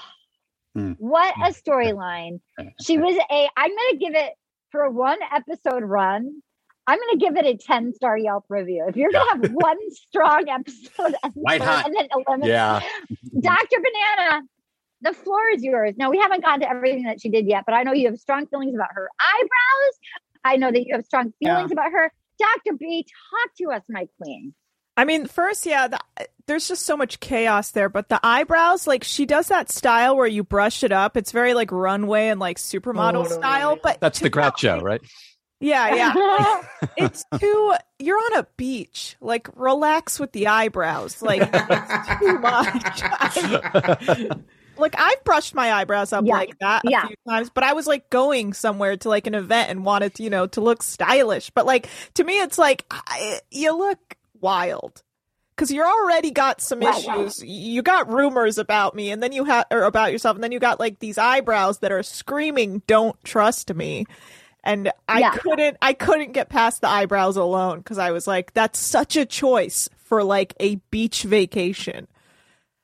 Hmm. what a hmm. storyline. Hmm. She was a, I'm going to give it for a one episode run. I'm going to give it a 10 star Yelp review. If you're going to have one strong episode White hot. and then eliminate Yeah. Dr. Banana, the floor is yours. Now, we haven't gotten to everything that she did yet, but I know you have strong feelings about her eyebrows. I know that you have strong feelings about her. Dr. B, talk to us, my queen. I mean, first, yeah, the, there's just so much chaos there. But the eyebrows, like she does that style where you brush it up. It's very like runway and like supermodel oh, Totally. style. But That's the to not, Groucho, right? Yeah, yeah. it's too. You're on a beach. Like, relax with the eyebrows. Like, it's too much. like, I've brushed my eyebrows up Yeah, like that a yeah. few times, but I was like going somewhere to like an event and wanted, to, you know, to look stylish. But like to me, it's like I, you look wild because you already got some Right, right. issues. You got rumors about me, and then you have or about yourself, and then you got like these eyebrows that are screaming, "Don't trust me." And I Yeah. couldn't, I couldn't get past the eyebrows alone because I was like, "That's such a choice for like a beach vacation."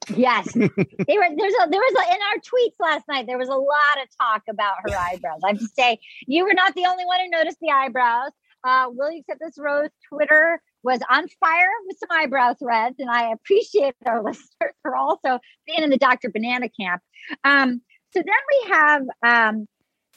Yes. They were, there's a, there was a, in our tweets last night, there was a lot of talk about her eyebrows. I have to say, you were not the only one who noticed the eyebrows. Uh, Will you accept this rose? Twitter was on fire with some eyebrow threads, and I appreciate our listeners for also being in the Dr. Banana camp. Um, so then we have um,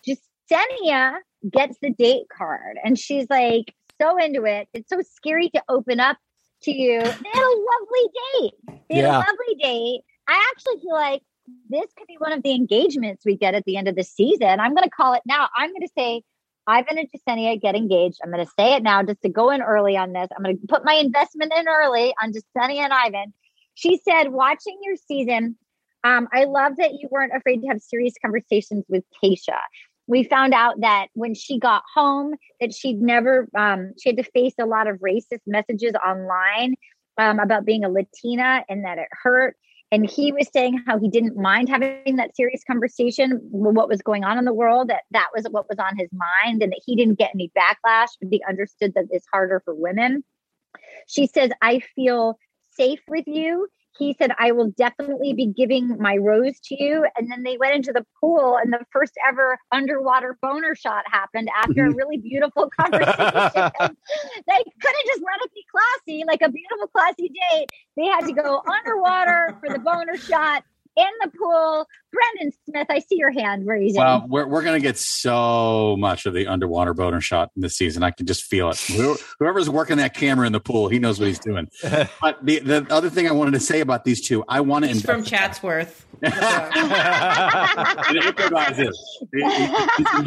Jessenia gets the date card, and she's like so into it. It's so scary to open up to you. They had a lovely date. They had Yeah. a lovely date. I actually feel like this could be one of the engagements we get at the end of the season. I'm going to call it now. I'm going to say Ivan and Jessenia get engaged. I'm going to say it now just to go in early on this. I'm going to put my investment in early on Jessenia and Ivan. She said, watching your season, um, I love that you weren't afraid to have serious conversations with Tasha. We found out that when she got home, that she'd never, um, she had to face a lot of racist messages online um, about being a Latina and that it hurt. And he was saying how he didn't mind having that serious conversation what was going on in the world, that that was what was on his mind, and that he didn't get any backlash, but he understood that it's harder for women. She says, I feel safe with you. He said, I will definitely be giving my rose to you. And then they went into the pool, and the first ever underwater boner shot happened after a mm-hmm. really beautiful conversation. they couldn't just let it be classy, like a beautiful, classy date. They had to go underwater for the boner shot in the pool. Brendan Smith, I see your hand raising. Well, we're, we're going to get so much of the underwater boner shot in this season. I can just feel it. Whoever's working that camera in the pool, he knows what he's doing. But the, the other thing I wanted to say about these two, I want to He's from Chatsworth. And it recognizes.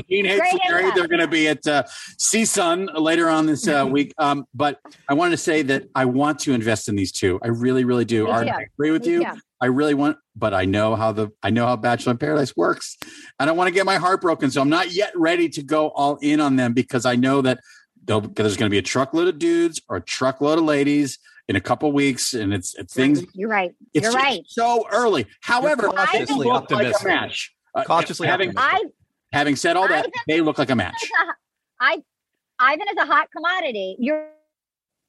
Gene hates Great They're going to be at uh, CSUN later on this uh, week. Um, but I wanted to say that I want to invest in these two. I really, really do. Art. I agree with Me you. too. I really want, but I know how the I know how Bachelor in Paradise works. I don't want to get my heart broken, so I'm not yet ready to go all in on them because I know that there's going to be a truckload of dudes or a truckload of ladies in a couple weeks, and it's, it's things. You're right. It's You're just right. so early. However, You're they cautiously look like a optimistic. match. Uh, Cautiously having optimistic. I having said all that, Ivan- they look like a match. I Ivan is a hot commodity. You're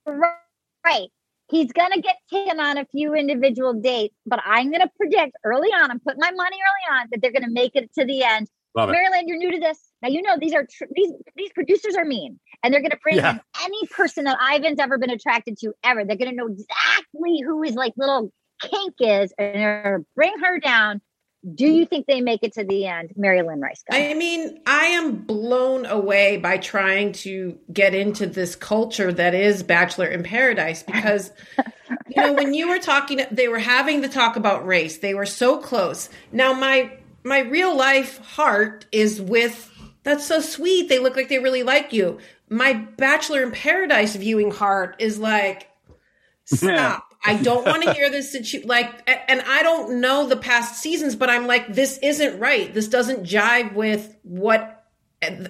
right. He's gonna get taken on a few individual dates, but I'm gonna predict early on. I'm putting my money early on that they're gonna make it to the end. Love it. Mary Lynn, you're new to this. Now you know these are tr- these these producers are mean, and they're gonna bring Yeah. in any person that Ivan's ever been attracted to ever. They're gonna know exactly who his like little kink is, and they're gonna bring her down. Do you think they make it to the end, Mary Lynn Rice? I mean, I am blown away by trying to get into this culture that is Bachelor in Paradise because, you know, when you were talking, they were having the talk about race. They were so close. Now, my my real life heart is with. That's so sweet. They look like they really like you. My Bachelor in Paradise viewing heart is like, stop. I don't want to hear this situ- like and I don't know the past seasons but I'm like this isn't right. This doesn't jive with what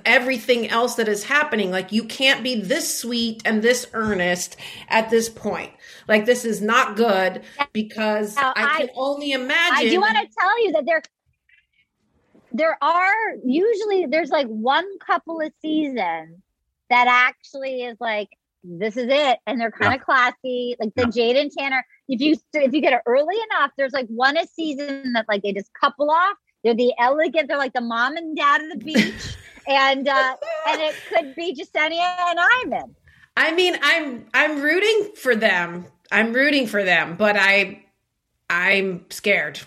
everything else that is happening. Like you can't be this sweet and this earnest at this point. Like this is not good because Now, I, can only imagine I do want to tell you that there there are usually there's like one couple of seasons that actually is like this is it. And they're kind of classy. Like the Jade and Tanner if you if you get it early enough there's like one a season that like they just couple off. They're the elegant they're like the mom and dad of the beach. And uh and it could be Jessenia and Ivan. I mean, I'm I'm rooting for them. I'm rooting for them, but I I'm scared.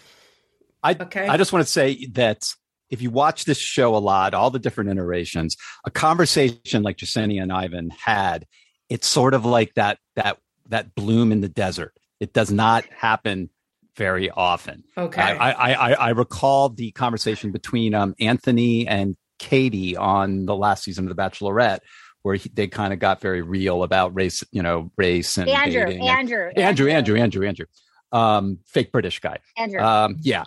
I Okay. I just want to say that if you watch this show a lot, all the different iterations, a conversation like Jessenia and Ivan had, it's sort of like that that that bloom in the desert. It does not happen very often. Okay. I, I, I, I recall the conversation between um, Anthony and Katie on the last season of The Bachelorette, where he, they kind of got very real about race, you know, race and Andrew dating and- Andrew Andrew, Andrew, Andrew, Andrew, um, fake British guy. Andrew Um, yeah,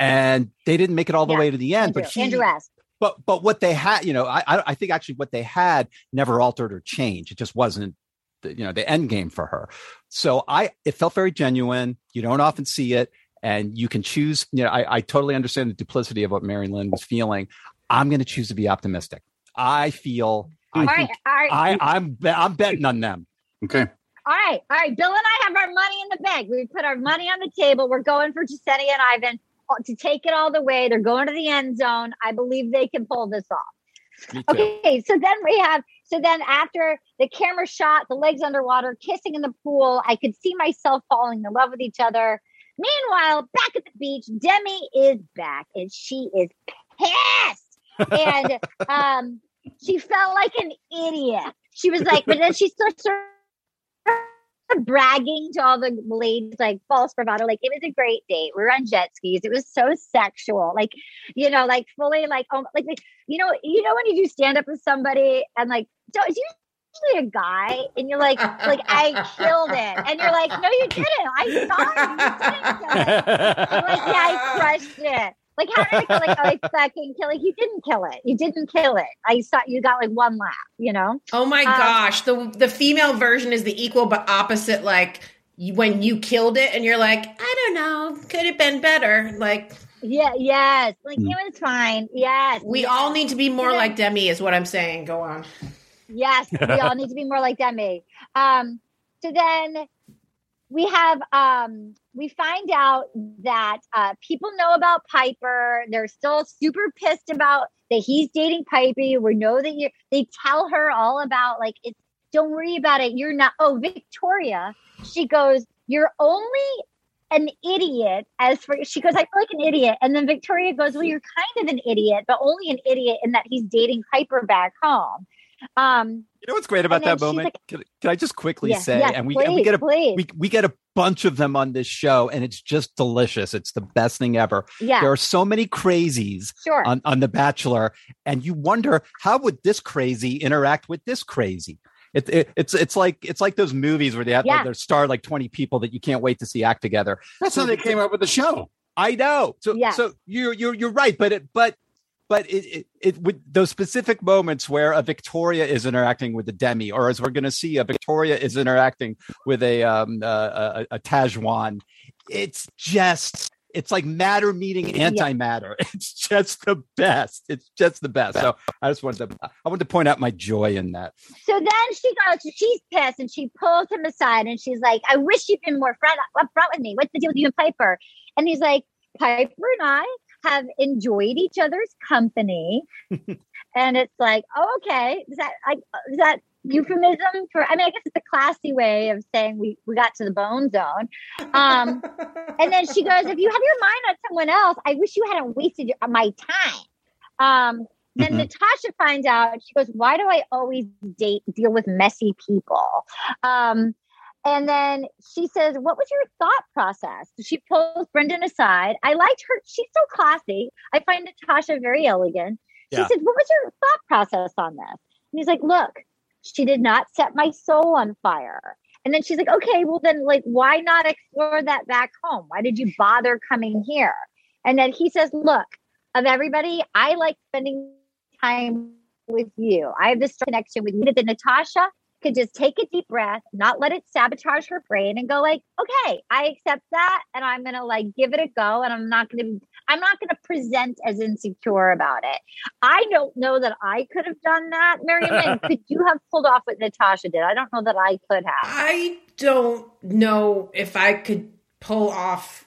and they didn't make it all the Yeah, way to the end, Andrew, but Andrew S but but what they had, you know, I I I think actually what they had never altered or changed. It just wasn't, the, you know, the end game for her. So I, it felt very genuine. You don't often see it, and you can choose. You know, I I totally understand the duplicity of what Mary Lynn was feeling. I'm going to choose to be optimistic. I feel. I all think right all right I I'm I'm betting on them. Okay. All right, all right. Bill and I have our money in the bank. We put our money on the table. We're going for Jessenia and Ivan to take it all the way. They're going to the end zone. I believe they can pull this off. Okay, so then we have. So then after the camera shot, the legs underwater, kissing in the pool, I could see myself falling in love with each other. Meanwhile, back at the beach, Demi is back and she is pissed. And um, she felt like an idiot. She was like, but then she starts sort bragging to all the ladies, like false bravado, like it was a great date. We were on jet skis. It was so sexual, like you know, like fully, like oh, like, like you know, you know when you do stand up with somebody and like so it's usually a guy, and you're like, like I killed it, and you're like, no, you didn't. I saw you. You didn't kill it. I'm like, yeah, I crushed it. Like, how did I kill? Like, oh, I fucking kill it. You didn't kill it. You didn't kill it. I saw you got like one laugh. You know. Oh my Um, gosh, the the female version is the equal but opposite. Like when you killed it, and you're like, I don't know, could have been better. Like Yeah. Yes. Like Mm. it was fine. Yes. we yes. all need to be more Yeah. like Demi, is what I'm saying. Go on. Yes, we all need to be more like Demi. Um, so then we have um, we find out that uh, people know about Pieper. They're still super pissed about that he's dating Pieper. We know that you. They tell her all about like it's. Don't worry about it. You're not. Oh, Victoria. She goes. You're only an idiot as for she goes i feel like an idiot and then victoria goes well you're kind of an idiot but only an idiot in that he's dating pieper back home um You know what's great about that moment? like- can, can I just quickly yeah, say, yes, and we please, and we get a please. we we get a bunch of them on this show, and it's just delicious. It's the best thing ever. yeah There are so many crazies sure on, on The Bachelor, and you wonder how would this crazy interact with this crazy. It, it, it's it's like it's like those movies where they have Yeah. like, they star like twenty people that you can't wait to see act together. That's how they came up with the show. I know. So Yeah. so you're you're you're right, but it but but it, it it with those specific moments where a Victoria is interacting with a Demi, or as we're going to see, a Victoria is interacting with a um uh, a, a Tahzjuan. It's just it's like matter meeting antimatter. It's just the best. It's just the best. So I just wanted to I wanted to point out my joy in that. so then she goes she's pissed and she pulls him aside and she's like i wish you'd been more front up front with me what's the deal with you and pieper and he's like pieper and i have enjoyed each other's company and it's like oh, okay is that I, is that euphemism for I mean I guess it's a classy way of saying we we got to the bone zone. Um and then she goes, if you have your mind on someone else, I wish you hadn't wasted your, my time. Um then Mhm. Natasha finds out, she goes, Why do I always date deal with messy people? Um and then she says, What was your thought process? She pulls Brendan aside. I liked her. She's so classy. I find Natasha very elegant. She Yeah. said, What was your thought process on this? And he's like, Look, she did not set my soul on fire. And then she's like, Okay, well, then, like, why not explore that back home? Why did you bother coming here? And then he says, Look, of everybody, I like spending time with you. I have this connection with you that Natasha could just take a deep breath, not let it sabotage her brain, and go like, okay, I accept that, and I'm gonna like give it a go, and I'm not gonna, I'm not gonna present as insecure about it. I don't know that I could have done that, Miriam. Lynn, could you have pulled off what Natasha did? I don't know that I could have. I don't know if I could pull off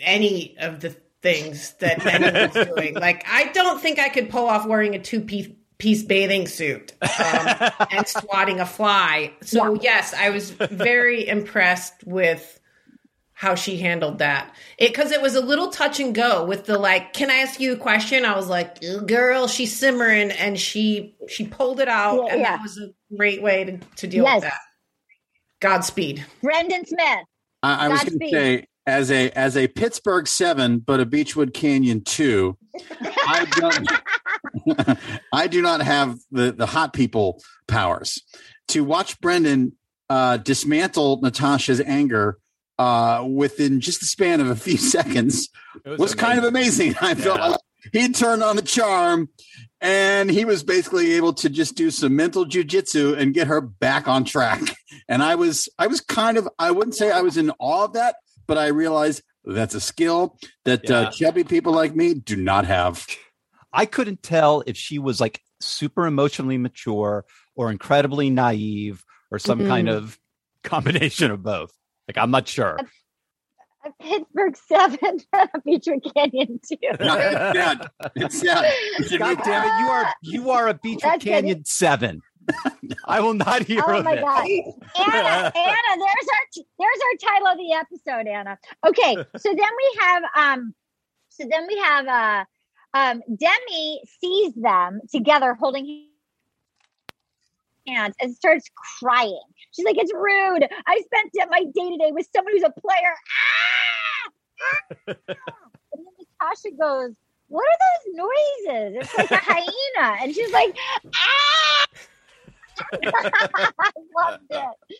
any of the things that anyone's doing. Like, I don't think I could pull off wearing a two piece piece bathing suit um, and swatting a fly. So yes, I was very impressed with how she handled that. It because it was a little touch and go with the like, can I ask you a question? I was like, girl, she's simmering, and she she pulled it out, Yeah, and yeah. that was a great way to, to deal Yes. with that. Godspeed. Brendan Smith. I, I was going to say as a as a Pittsburgh seven, but a Beachwood Canyon two. I don't. I do not have the the hot people powers to watch Brendan uh, dismantle Natasha's anger uh, within just the span of a few seconds was, kind of amazing. I felt Yeah. like he turned on the charm and he was basically able to just do some mental jujitsu and get her back on track. And I was, I was kind of, I wouldn't say I was in awe of that, but I realized that's a skill that Yeah. uh, chubby people like me do not have. I couldn't tell if she was like super emotionally mature or incredibly naive or some Mhm. kind of combination of both. Like I'm not sure. A Pittsburgh seven, a Beachwood Canyon two. yeah, it's, yeah. God damn it, you are you are a Beachwood That's good. Canyon seven. I will not hear Oh of my it. god, Anna, Anna, there's our there's our title of the episode, Anna. Okay, so then we have um, so then we have uh, um, Demi sees them together holding hands and starts crying. She's like, "It's rude. I spent my day today with someone who's a player." Ah! And then Natasha goes, "What are those noises? It's like a hyena." And she's like, "Ah!" I loved it.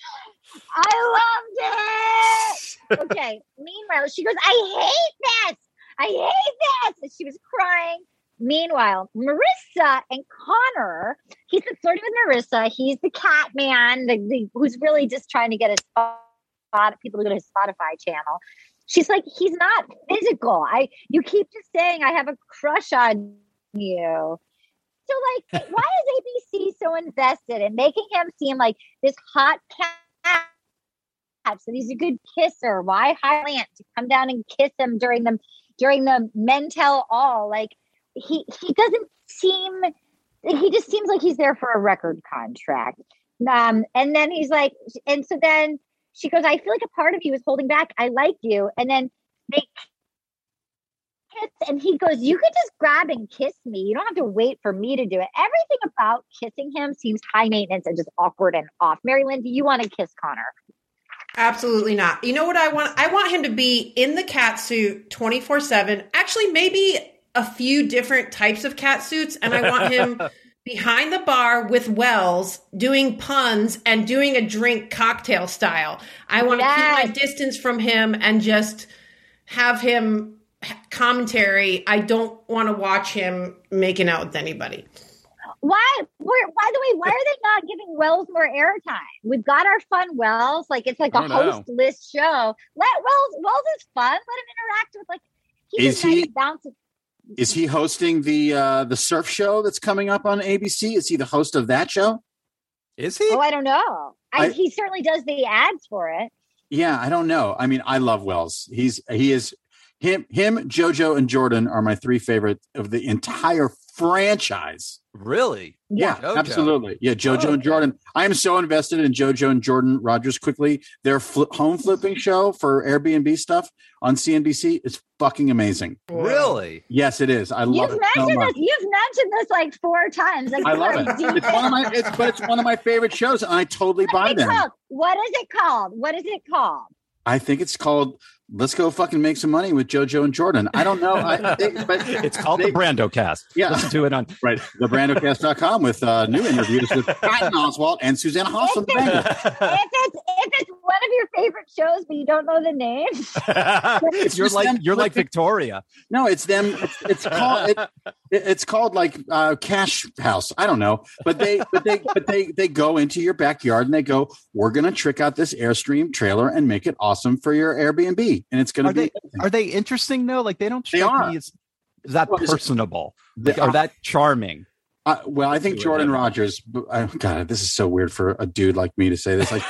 I loved it. Okay. Meanwhile, she goes, I hate this. I hate this. And she was crying. Meanwhile, Maurissa and Connor, he's flirting with Maurissa. He's the cat man, the, the, who's really just trying to get his spot, people to go to his Spotify channel. She's like, he's not physical. I you keep just saying I have a crush on you. So like, why is ABC so invested in making him seem like this hot cat? So he's a good kisser. Why hire Lant to come down and kiss him during the during the men tell all? Like he he doesn't seem. He just seems like he's there for a record contract. Um, and then he's like, and so then she goes, I feel like a part of you is holding back. I like you. And then they kiss, and he goes, You could just grab and kiss me. You don't have to wait for me to do it. Everything about kissing him seems high maintenance and just awkward and off. Mary Lynn, do you want to kiss Connor? Absolutely not. You know what I want? I want him to be in the cat suit 24 7. Actually, maybe a few different types of cat suits. And I want him behind the bar with Wells doing puns and doing a drink cocktail style. I want to keep my distance from him and just have him commentary. I don't want to watch him making out with anybody. Why? Where, by the way, why are they not giving Wells more airtime? We've got our fun Wells. Like it's like a don't know. list show. Let Wells. Wells is fun. Let him interact with like. He's Is a he- bouncy. Is he hosting the uh, the surf show that's coming up on ABC? Is he the host of that show? Is he? Oh, I don't know. I, I- he certainly does the ads for it. Yeah, I don't know. I mean, I love Wells. He's he is him him Jojo and Jordan are my three favorite of the entire franchise. Really? Yeah, JoJo. absolutely. Yeah, JoJo Oh, and Jordan. I am so invested in JoJo and Jordan Rodgers quickly. Their fli home flipping show for Airbnb stuff on CNBC is fucking amazing. Really? Yes, it is. I love You've it so mentioned much. this. You've mentioned this like four times. Like, I love it. It's one of my it's but it's one of my favorite shows and I totally buy What's it them. called? What is it called? What is it called? I think it's called Let's Go Fucking Make Some Money with JoJo and Jordan. I don't know. I think, but It's called they- the Brando cast. Yeah. Listen to it on Right. TheBrandocast.com with uh, new interviews with Patton Oswalt and Susanna Hoffs from the Bangles. if it's if it's one of your favorite shows, but you don't know the name, It's you're like them you're like flipping- Victoria. No, it's them. It's, it's called it, it- it's called like uh, Cash House. I don't know, but they but they but they they go into your backyard and they go, "We're going to trick out this Airstream trailer and make it awesome for your Airbnb, and it's going to Are be." they are they interesting though? Like they don't They are. me as is that Well, personable? They Like, are that charming? Uh, well, I think Jordan. Rodgers. I, God, this is so weird for a dude like me to say this. Like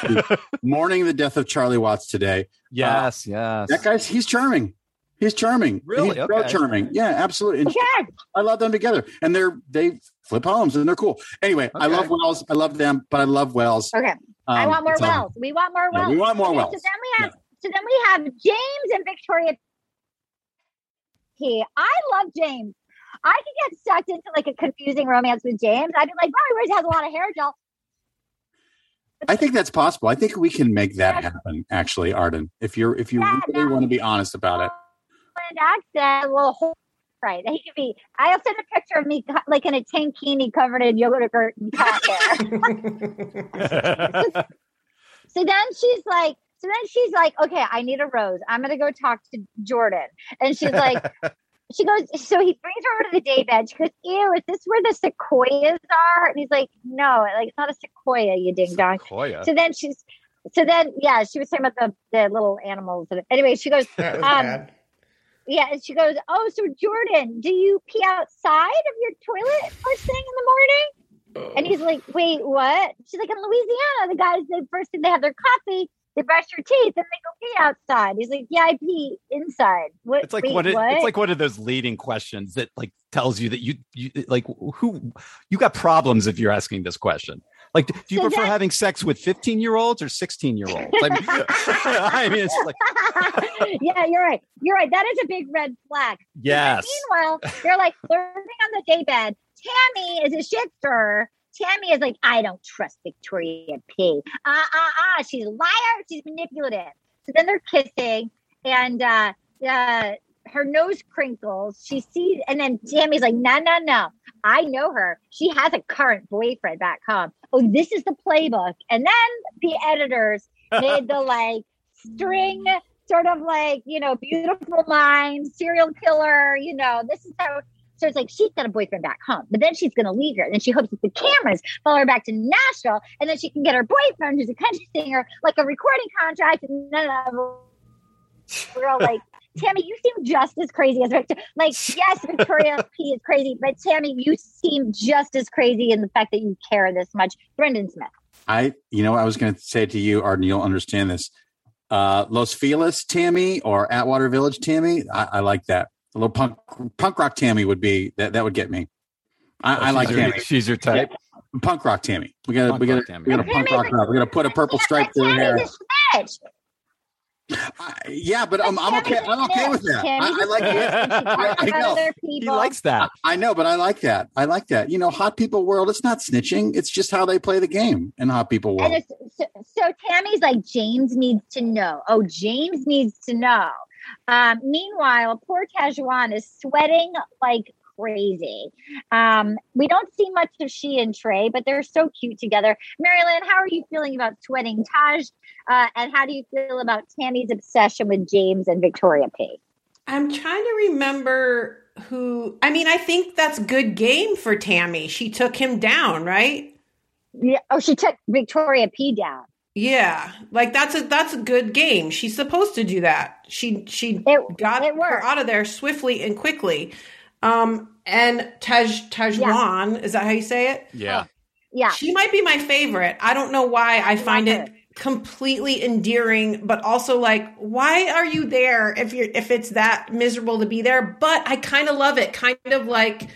mourning the death of Charlie Watts today. Yes, yes. That guy's he's charming. He's charming. Really? He's Okay. charming. Yeah, absolutely. And okay. I love them together, and they're they flip homes and they're cool. Anyway, I love Wells. I love them, but I love Wells. Okay. I Um, want more it's all- wells. We want more Yeah, wells. we want more Okay, wells. So then we have so then we have James and Victoria P. I love James. I could get sucked into like a confusing romance with James. I'd be like, he always has a lot of hair gel. I think that's possible. I think we can make that happen. Actually, Arden, if you're if you Yeah, really no. want to be honest about it. And accent, well, right. He could be. I'll send a picture of me like in a tankini covered in yogurt and cat hair. So then she's like, so then she's like, okay, I need a rose. I'm gonna go talk to Jordan. And she's like, she goes, so he brings her over to the day bed. She goes, ew, is this where the sequoias are? And he's like, no, like it's not a sequoia, you ding dong. Sequoia. So then she's, so then yeah, she was talking about the the little animals. Anyway, she goes, Um, yeah, and she goes, oh, so Jordan, do you pee outside of your toilet first thing in the morning? And he's like, wait, what? She's like, in Louisiana, the guys, they first thing they have their coffee, they brush your teeth, and they go pee outside. He's like, yeah, I pee inside. What? It's like wait, one of, what? it's like one of those leading questions that like tells you that you you like who you got problems if you're asking this question. Like, do you So prefer that- having sex with 15 year olds or 16 year olds? I mean, I mean, it's like yeah, you're right. You're right. That is a big red flag. yes, Meanwhile, they're like learning on the day bed. Tammy is a shit stirrer. Tammy is like, I don't trust Victoria P. Uh uh uh. She's a liar. She's manipulative. So then they're kissing, and uh, uh, her nose crinkles. She sees, and then Tammy's like, No, no, no. I know her. She has a current boyfriend back home. Oh, this is the playbook. And then the editors made the like string sort of like, you know, beautiful mind, serial killer, you know, this is how so it's like she's got a boyfriend back home, but then she's gonna leave her. And then she hopes that the cameras follow her back to Nashville, and then she can get her boyfriend, who's a country singer, like a recording contract. And none of we're all like, Tammy, you seem just as crazy as Victor. Like, yes, Victoria P is crazy, but Tammy, you seem just as crazy in the fact that you care this much. Brendan Smith. I, you know, I was going to say to you, Arden, you'll understand this. Uh, Los Feliz Tammy or Atwater Village Tammy, I, I like that. A little punk punk rock Tammy would be that. That would get me. I, oh, I like your, Tammy. She's your type. Punk rock Tammy. We got to we got rock to we got to punk rock her. up. We got to put a purple stripe through her hair. Tammy's a snitch. I- yeah, but I'm, I'm okay. I'm okay with that. I, I like a snitch, and she it. I, I know. He likes that. I know, but I like that. I like that. You know, hot people world. It's not snitching. It's just how they play the game in hot people world. And it's, so, so Tammy's like, James needs to know. Oh, James needs to know. Um, meanwhile, poor Tahzjuan is sweating like crazy. Um, we don't see much of she and Trey, but they're so cute together. Mary Lynn, how are you feeling about sweating Taj? Uh, and how do you feel about Tammy's obsession with James and Victoria P? I'm trying to remember who. I mean, I think that's good game for Tammy. She took him down, right? Yeah. Oh, she took Victoria P down. Yeah, like that's a that's a good game. She's supposed to do that. She she It- got it her out of there swiftly and quickly. Um, and Taj Tahzjuan is that how you say it? Yeah. Yeah. She might be my favorite. I don't know why. I find love it completely endearing, but also like, why are you there if you're if it's that miserable to be there? But I kind of love it. Kind of like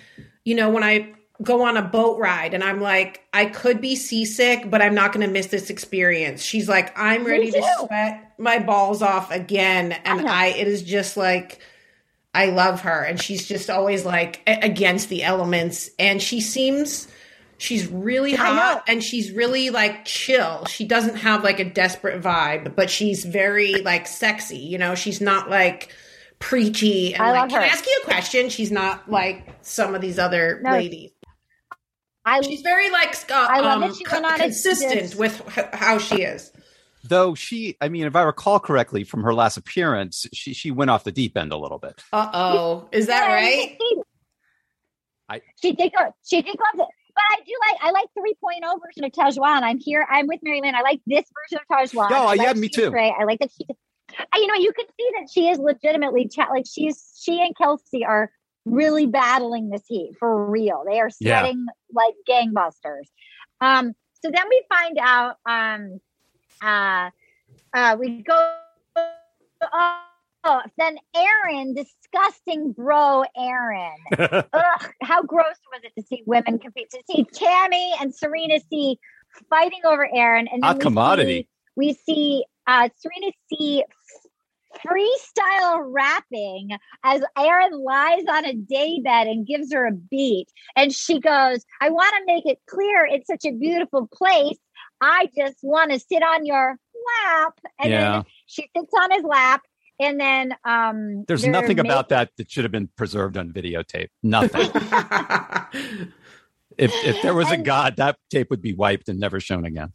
you know, when I go on a boat ride and I'm like, I could be seasick, but I'm not going to miss this experience. She's like, I'm ready to sweat my balls off again. And know. I, it is just like, I love her. And she's just always like against the elements. And she seems, she's really hot and she's really like chill. She doesn't have like a desperate vibe, but she's very like sexy. You know, she's not like, preachy and I like love can I ask you a question? She's not like some of these other No, ladies. I She's very like uh, I love um, that she went on consistent this- with how she is. Though she, I mean, if I recall correctly from her last appearance, she she went off the deep end a little bit. Uh oh, is that Yeah, right? She, I- she did go. She did go. But I do like. I like 3.0 version of Tahzjuan. I'm here. I'm with Mary Lynn. I like this version of Tahzjuan. Oh, I yeah, like me too. Great. I like that she. I- You know, you can see that she is legitimately chat. like she's she and Kelsey are really battling this heat for real. They are Yeah. sweating like gangbusters. Um. So then we find out. Um. Uh. Uh. We go. Oh, then Aaron, disgusting bro, Aaron. Ugh, how gross was it to see women compete? To see Tammy and Serena C fighting over Aaron, and we commodity. See, we see uh, Serena C freestyle rapping as Aaron lies on a daybed and gives her a beat, and she goes, "I want to make it clear it's such a beautiful place. I just want to sit on your lap." And Yeah. then she sits on his lap. And then um There's they're nothing about that that should have been preserved on videotape. Nothing. if if there was a god, that tape would be wiped and never shown again.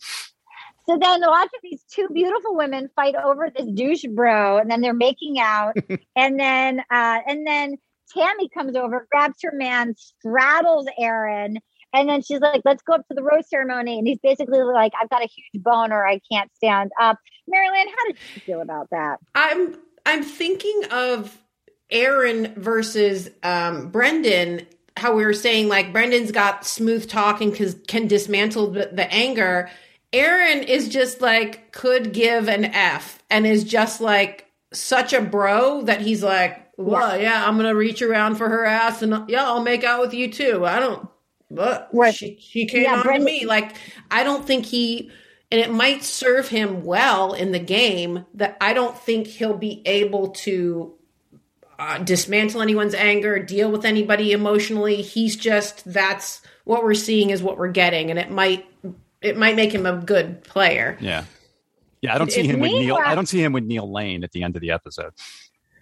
So then watch of these two beautiful women fight over this douche bro, and then they're making out, and then uh, and then Tammy comes over, grabs her man, straddles Aaron, and then she's like, "Let's go up to the rose ceremony." And he's basically like, "I've got a huge boner, I can't stand up." Mary Lynn, how did you feel about that? I'm I'm thinking of Aaron versus um, Brendan. How we were saying, like Brendan's got smooth talk and can, can dismantle the, the anger. Aaron is just like could give an F and is just like such a bro that he's like, well, yeah, I'm gonna reach around for her ass and yeah, I'll make out with you too. I don't, but Right. she she came Yeah, on to me like I don't think he and it might serve him well in the game that I don't think he'll be able to uh, dismantle anyone's anger, deal with anybody emotionally. He's just that's what we're seeing is what we're getting, and it might it might make him a good player. Yeah. Yeah, I don't If see him with Neil. I don't see him with Neil Lane at the end of the episode.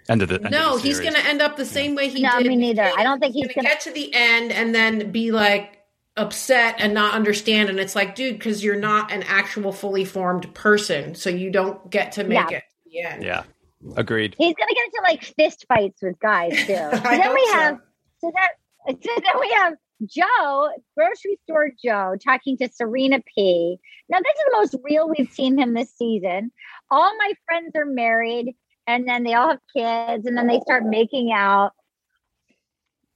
End of the end No, of the he's going to end up the same way he did. No, did. me neither. I don't think he's going to gonna- get to the end and then be like upset and not understand. And it's like, dude, because you're not an actual fully formed person, so you don't get to make Yeah. it to the end. Yeah, agreed. He's gonna get into like fist fights with guys too. So I then hope we so. have so that so then we have Joe, grocery store Joe, talking to Serena P. Now this is the most real we've seen him this season. All my friends are married, and then they all have kids, and then they start making out.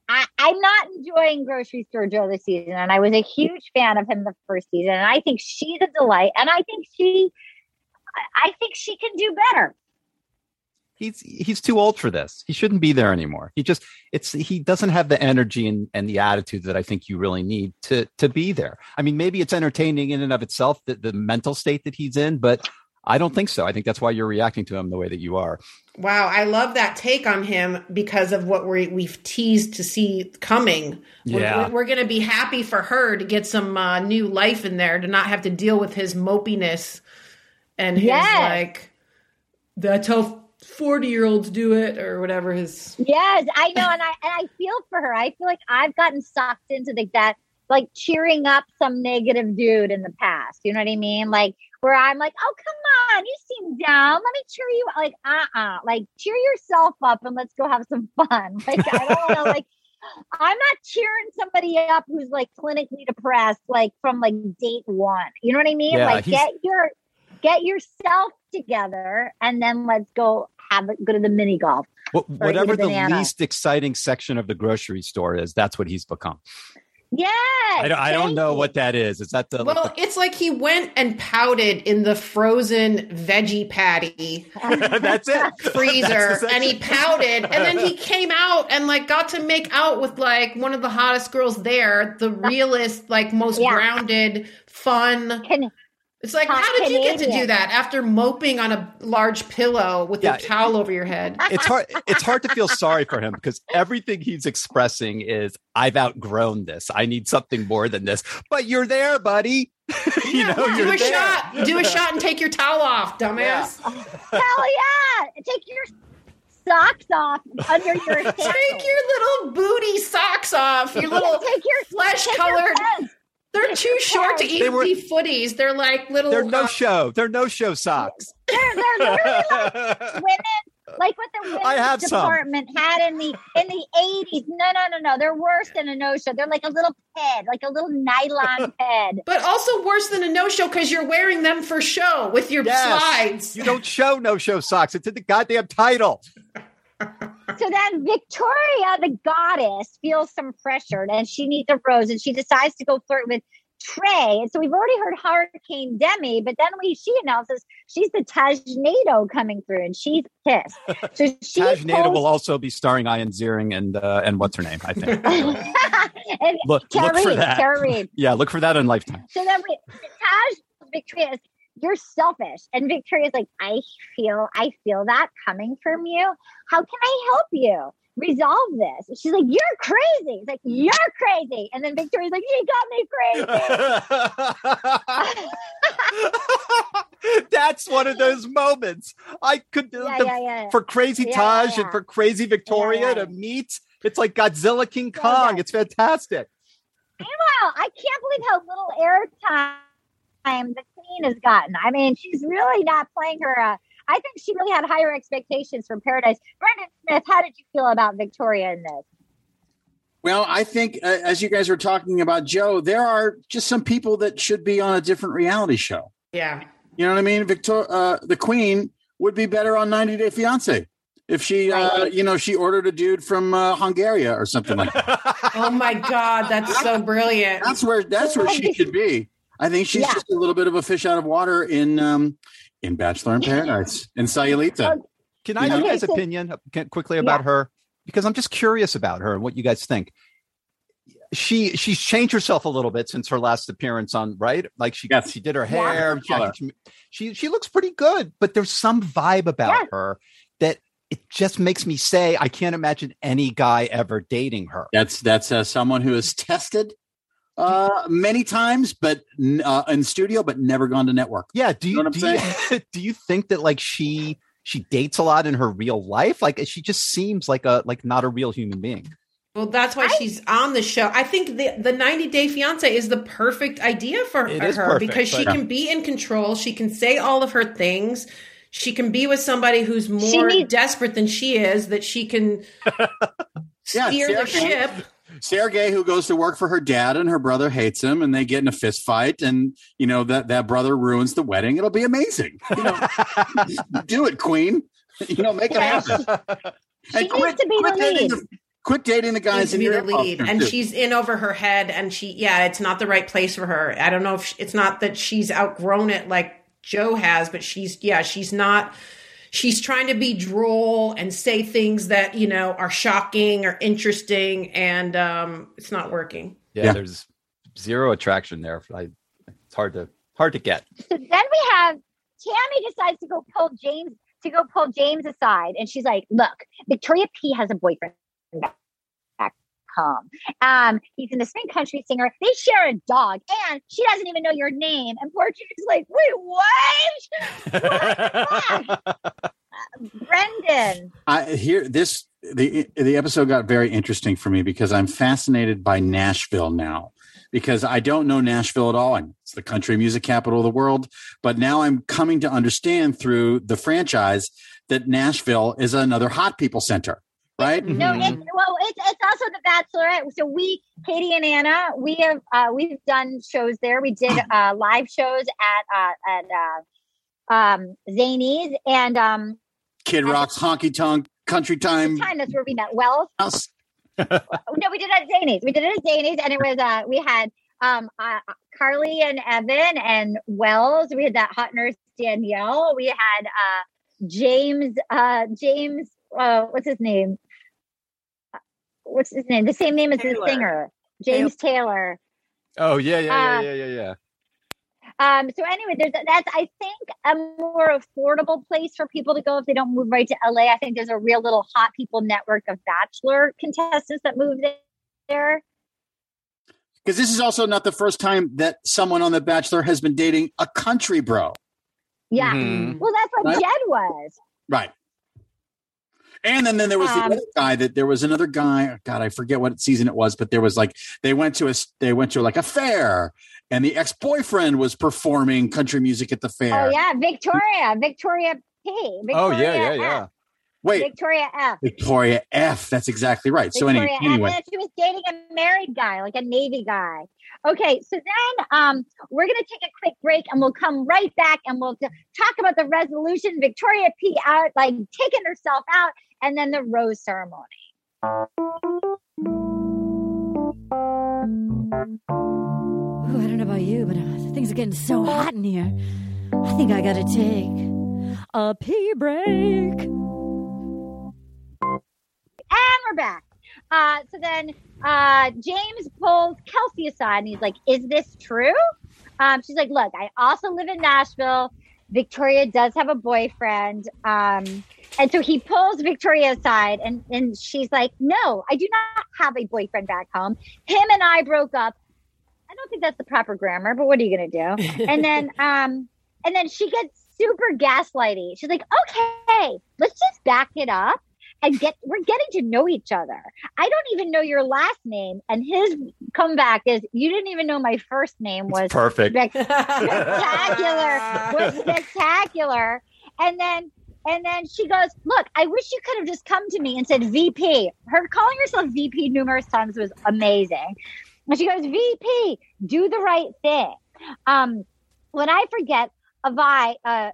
I, I'm not enjoying grocery store Joe this season, and I was a huge fan of him the first season, and I think she's a delight, and I think she, I think she can do better. He's he's too old for this. He shouldn't be there anymore. He just it's he doesn't have the energy and, and the attitude that I think you really need to to be there. I mean, maybe it's entertaining in and of itself, the, the mental state that he's in, but I don't think so. I think that's why you're reacting to him the way that you are. Wow, I love that take on him because of what we we've teased to see coming. We're- Yeah. we're, we're going to be happy for her to get some uh, new life in there to not have to deal with his mopiness and his Yes. like. That's how forty year olds do it, or whatever his. Yes, I know, and I and I feel for her. I feel like I've gotten sucked into like that, like cheering up some negative dude in the past. You know what I mean? Like where I'm like, oh come on, you seem down. Let me cheer you. up. Like uh uh like cheer yourself up and let's go have some fun. Like I don't want to like. I'm not cheering somebody up who's like clinically depressed, like from like date one. You know what I mean? Yeah, like he's- get your get yourself together and then let's go have it go to the mini golf. Wh- whatever the banana. least exciting section of the grocery store is, that's what he's become. Yes. I don't, I don't know what that is. Is that the, like Well, the- it's like he went and pouted in the frozen veggie patty that's it? freezer That's and he pouted and then he came out and like got to make out with like one of the hottest girls there, the realest, like most Yeah. grounded, fun. Can, It's like, how did you get to do that after moping on a large pillow with Yeah. a towel over your head? it's hard it's hard to feel sorry for him because everything he's expressing is I've outgrown this. I need something more than this. But you're there, buddy. you know, do you're a there. shot. Do a shot and take your towel off, dumbass. hell yeah! Take your socks off under your hair. Take your little booty socks off. Your little take your flesh take your colored. pants. They're too short to They even were- be footies. They're like little. They're no uh, show. They're no show socks. They're, they're literally like women, like what the women's I have some. department had in the in the eighties. No, no, no, no. They're worse than a no show. They're like a little ped, like a little nylon ped. But also worse than a no show because you're wearing them for show with your Yes. slides. You don't show no show socks. It's in the goddamn title. So then Victoria, the goddess, feels some pressure and she needs a rose and she decides to go flirt with Trey. And so we've already heard Hurricane Demi, but then we she announces she's the Tajnado coming through and she's pissed. So she Taj Nada pulls- will also be starring Ian Ziering and uh, and what's her name? I think. Look, Tara look for that. Tara Reid. Yeah, look for that on Lifetime. So then we, Taj Victoria you're selfish. And Victoria's like, I feel, I feel that coming from you. How can I help you resolve this? And she's like, You're crazy. It's like, You're crazy. And then Victoria's like, You got me crazy. That's one of those moments. I could yeah, the- yeah, yeah. for Crazy Taj and for Crazy Victoria to meet. It's like Godzilla King Kong. It's fantastic. Meanwhile, I can't believe how little airtime the queen has gotten. I mean, she's really not playing her. Uh, I think she really had higher expectations from Paradise. Brendan Smith, how did you feel about Victoria in this? Well, I think uh, as you guys were talking about Joe, there are just some people that should be on a different reality show. Yeah. You know what I mean? Victoria, uh, the Queen would be better on 90 Day Fiance if she, uh, you know, she ordered a dude from uh, Hungary or something like that. Oh my God, that's so brilliant. That's where that's where she should be. I think she's Yeah. just a little bit of a fish out of water in um, in Bachelor in Paradise in Sayulita. Can I have Okay, you guys' so- opinion quickly about Yeah. her? Because I'm just curious about her and what you guys think. She she's changed herself a little bit since her last appearance on right. Like she Yes. she did her Yeah. hair. She, she she looks pretty good, but there's some vibe about Yeah. her that it just makes me say I can't imagine any guy ever dating her. That's that's uh, someone who has tested uh, many times, but uh, in studio, but never gone to network. Yeah. Do you Know what do I'm you, do you think that like she she dates a lot in her real life? Like she just seems like a like not a real human being. Well, that's why she's on the show. I think the the 90 Day Fiance is the perfect idea for It her perfect, because she but- can be in control. She can say all of her things. She can be with somebody who's more needs- desperate than she is. That she can Yeah, steer the ship. Sergey, who goes to work for her dad, and her brother hates him, and they get in a fist fight, and you know that that brother ruins the wedding. It'll be amazing. You know, do it, Queen. You know, make it happen. She And needs quit- to be quit the dating lead. the- Quit dating the needs guys to in be your the lead, and she's in over her head. And she, yeah, it's not the right place for her. I don't know if she, it's not that she's outgrown it like Joe has, but she's, yeah, she's not. She's trying to be droll and say things that you know are shocking or interesting, and um, it's not working. Yeah, Yeah. there's zero attraction there. I, it's hard to hard to get. So then we have Tammy decides to go pull James to go pull James aside, and she's like, "Look, Victoria P has a boyfriend back back home. Um, he's an swing country singer. They share a dog, and she doesn't even know your name." And poor James is like, "Wait, what? Brendan?" I here this the the episode got very interesting for me because I'm fascinated by Nashville now because I don't know Nashville at all and it's the country music capital of the world but now I'm coming to understand through the franchise that Nashville is another hot people center right No, Mhm. it's, well, it's it's also the Bachelorette. So we, Katie and Anna, we have uh, we've done shows there. We did uh, live shows at uh, at uh, um, Zanies and um, Kid Rock's honky tonk country time time that's where we met Wells. no, we did it at Zanies. We did it at Zanies, and it was uh, we had um uh, Carly and Evan and Wells. We had that hot nurse Danielle. We had uh James uh James uh what's his name? What's his name? The same name as the singer, James Taylor. Oh yeah, yeah, yeah, Uh, yeah, yeah, yeah. Um, so anyway, there's that's I think a more affordable place for people to go if they don't move right to LA. I think there's a real little hot people network of bachelor contestants that move there. Because this is also not the first time that someone on The Bachelor has been dating a country bro. Yeah. Mhm. Well, that's what Right. Jed was. Right. And then, then there was the Um, other guy that there was another guy. God, I forget what season it was, but there was like they went to a they went to like a fair, and the ex boyfriend was performing country music at the fair. Oh yeah, Victoria, Victoria P. Victoria Oh yeah, yeah, F. yeah. Wait, Victoria F. Victoria F. That's exactly right. So anyway, F. anyway, she was dating a married guy, like a Navy guy. Okay, so then um, we're gonna take a quick break, and we'll come right back, and we'll talk about the resolution. Victoria P. out, like taking herself out, and then the rose ceremony. Ooh, I don't know about you, but uh, things are getting so hot in here. I think I gotta take a pee break. And we're back. Uh, so then uh, James pulls Kelsey aside and he's like, Is this true? Um, she's like, Look, I also live in Nashville. Victoria does have a boyfriend. Um, and so he pulls Victoria aside and, and she's like, No, I do not have a boyfriend back home. Him and I broke up. I don't think that's the proper grammar, but what are you going to do? and then um and then she gets super gaslighty she's like okay let's just back it up and get we're getting to know each other. I don't even know your last name and his comeback is you didn't even know my first name was It's perfect. spec- spectacular was spectacular. And then and then she goes look i wish you could have just come to me and said vp her calling herself vp numerous times was amazing. And she goes vp do the right thing. Um when i forget a vi uh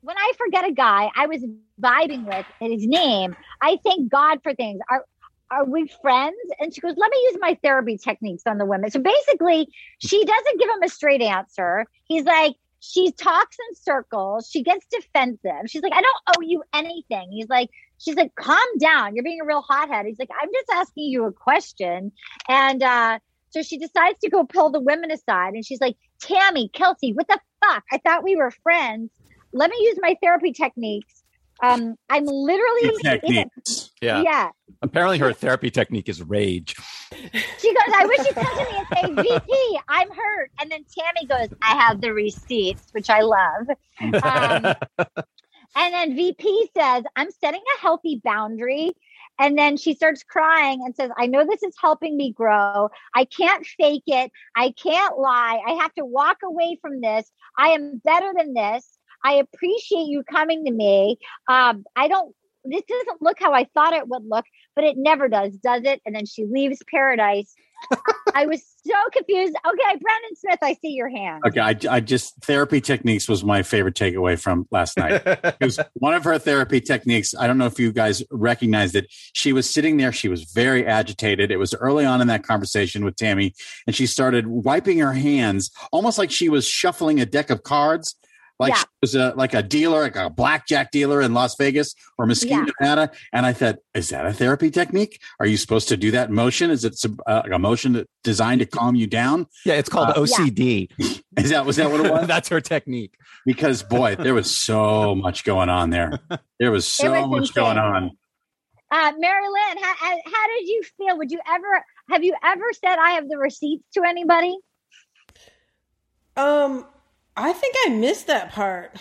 when I forget a guy I was vibing with and his name, I thank God for things. Are are we friends? And she goes, Let me use my therapy techniques on the women. So basically, she doesn't give him a straight answer. He's like, she talks in circles. She gets defensive. She's like, I don't owe you anything. He's like, she's like, calm down. You're being a real hothead. He's like, I'm just asking you a question. And uh, so she decides to go pull the women aside. And she's like, Tammy, Kelsey, what the fuck? I thought we were friends. Let me use my therapy techniques. Um, I'm literally techniques. Yeah. yeah. Apparently, her therapy technique is rage. She goes, I wish you'd come to me and say, VP, I'm hurt. And then Tammy goes, I have the receipts, which I love. Um, and then VP says, I'm setting a healthy boundary. And then she starts crying and says, I know this is helping me grow. I can't fake it. I can't lie. I have to walk away from this. I am better than this. I appreciate you coming to me. Um, I don't, this doesn't look how I thought it would look, but it never does, does it? And then she leaves paradise. I was so confused. Okay, Brandon Smith, I see your hand. Okay, I, I just therapy techniques was my favorite takeaway from last night. It was one of her therapy techniques. I don't know if you guys recognized it. She was sitting there. She was very agitated. It was early on in that conversation with Tammy, and she started wiping her hands, almost like she was shuffling a deck of cards. Like Yeah. she was a like a dealer, like a blackjack dealer in Las Vegas or Mesquite, Yeah. Nevada. And I thought, is that a therapy technique? Are you supposed to do that motion? Is it some- uh, a motion that- designed to calm you down? yeah, it's called Uh, OCD. Is that was that what it was? That's her technique. because boy, there was so much going on there. There was so was much insane. going on. Uh, Mary Lynn, how, how, how did you feel? Would you ever, have you ever said I have the receipts to anybody? Um, I think I missed that part.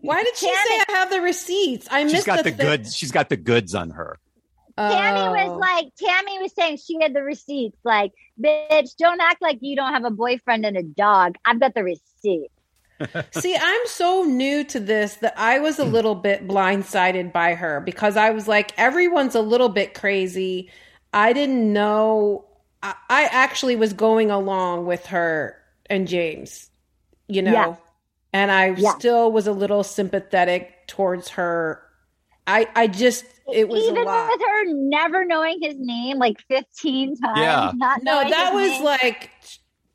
Why did she say I have the receipts? I missed. She's got the thi- goods. She's got the goods on her. Tammy Oh. was like, Tammy was saying she had the receipts. Like, bitch, don't act like you don't have a boyfriend and a dog. I've got the receipt. See, I'm so new to this that I was a little bit blindsided by her because I was like, everyone's a little bit crazy. I didn't know. I, I actually was going along with her and James, you know, Yeah. and I Yeah. still was a little sympathetic towards her I I just it was Even a lot. with her never knowing his name like 15 times. Yeah. Not no, that was name. like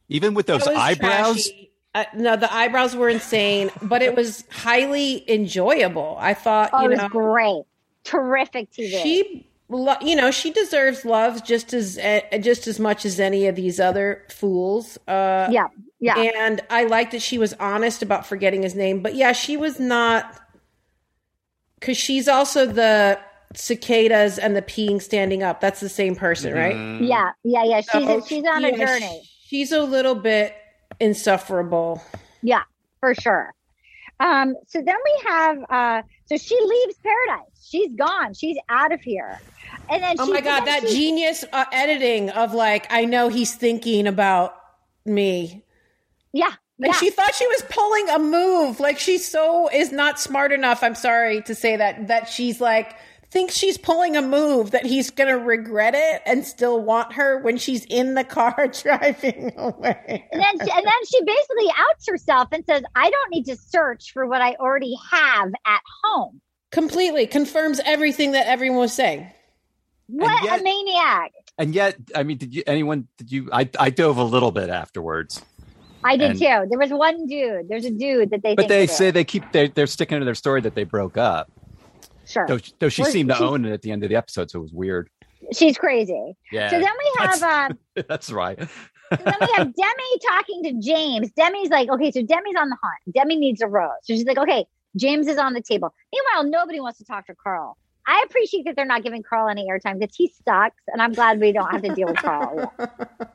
Even with those eyebrows. Uh, no, the eyebrows were insane, but it was highly enjoyable. I thought, Oh, you it was know, great. Terrific TV. she, lo- you know, she deserves love just as uh, just as much as any of these other fools. Uh, yeah. Yeah. And I like that she was honest about forgetting his name. But yeah, she was not because she's also the cicadas and the peeing standing up. That's the same person, right? Mm-hmm. yeah. Yeah. Yeah. She's, So, she's on a yeah, journey. She's a little bit insufferable. Yeah, for sure. Um, so then we have uh so she leaves paradise. She's gone. She's out of here. And then Oh she, my god, that she- genius uh, editing of like, I know he's thinking about me. Yeah. Like yeah. she thought she was pulling a move. Like she so is not smart enough. I'm sorry to say that that she's like thinks she's pulling a move that he's gonna regret it and still want her when she's in the car driving away. and then she, and then she basically outs herself and says, "I don't need to search for what I already have at home." Completely confirms everything that everyone was saying. What yet- a maniac! And yet, I mean, did you anyone did you I I dove a little bit afterwards. I did And- too. There was one dude. There's a dude that they But think they say is. they keep they're, they're sticking to their story that they broke up. sure Though, though she Well, seemed to own it at the end of the episode, so it was weird. she's crazy. Yeah, So then we have that's- uh, that's right. So then we have Demi talking to James. Demi's like, okay, so Demi's on the hunt. Demi needs a rose. So she's like, okay, James is on the table. Meanwhile, nobody wants to talk to Carl. I appreciate that they're not giving Carl any airtime because he sucks, and I'm glad we don't have to deal with Carl.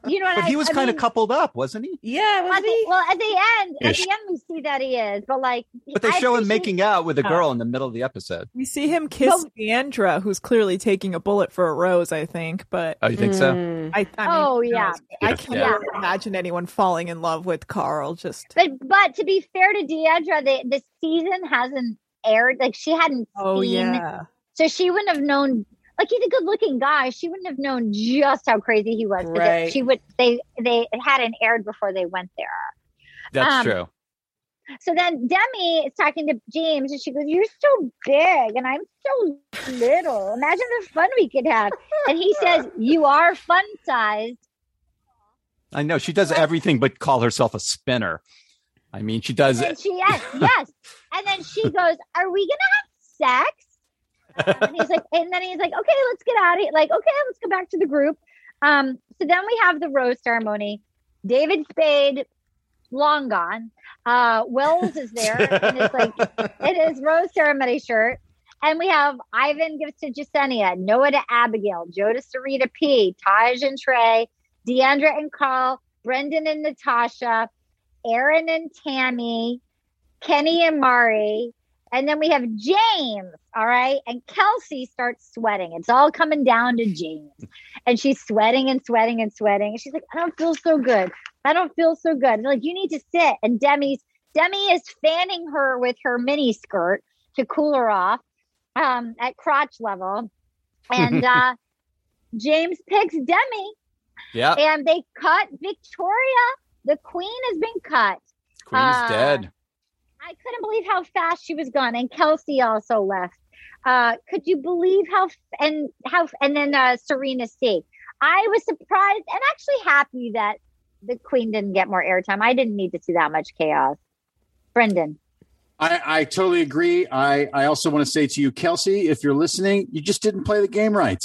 You know what But I he was I kind of coupled up, wasn't he? Yeah, was at the, well, at the end, at the end, we see that he is, but like, But they I show him making out with a girl in the middle of the episode. We see him kiss Deandra, who's clearly taking a bullet for a rose, I think. But Oh, you think so? Mm. I, I mean, Oh, yeah. I can't Yeah. really imagine anyone falling in love with Carl. Just But but to be fair to Deandra, the the season hasn't aired. Like she hadn't oh seen yeah, So she wouldn't have known. Like he's a good looking guy. She wouldn't have known just how crazy he was. Right. She would. They they hadn't aired before they went there. That's Um, true. So then Demi is talking to James, and she goes, "You're so big, and I'm so little. Imagine the fun we could have." And he says, "You are fun sized." I know she does everything but call herself a spinner. I mean, she does. And she yes, yes. And then she goes, "Are we gonna have sex?" And he's like, and then he's like, "Okay, let's get out of here." Like, okay, let's go back to the group. Um, so then we have the rose ceremony. David Spade, long gone. Uh, Wells is there in his like in his rose ceremony shirt. And we have Ivan gives to Jessenia, Noah to Abigail, Joe to Serena P, Taj and Trey, Deandra and Carl, Brendan and Natasha, Aaron and Tammy, Kenny and Mari, and then we have James. All right. And Kelsey starts sweating. It's all coming down to James. And she's sweating and sweating and sweating. And she's like, I don't feel so good. I don't feel so good. And like, you need to sit. And Demi's Demi is fanning her with her mini skirt to cool her off um, at crotch level. And uh, James picks Demi yeah, and they cut Victoria. The queen has been cut. Queen's uh, dead. I couldn't believe how fast she was gone, and Kelsey also left. Uh, could you believe how and how and then uh, Serena C. I was surprised and actually happy that the queen didn't get more airtime. I didn't need to see that much chaos. Brendan, I, I totally agree. I, I also want to say to you, Kelsey, if you're listening, you just didn't play the game right.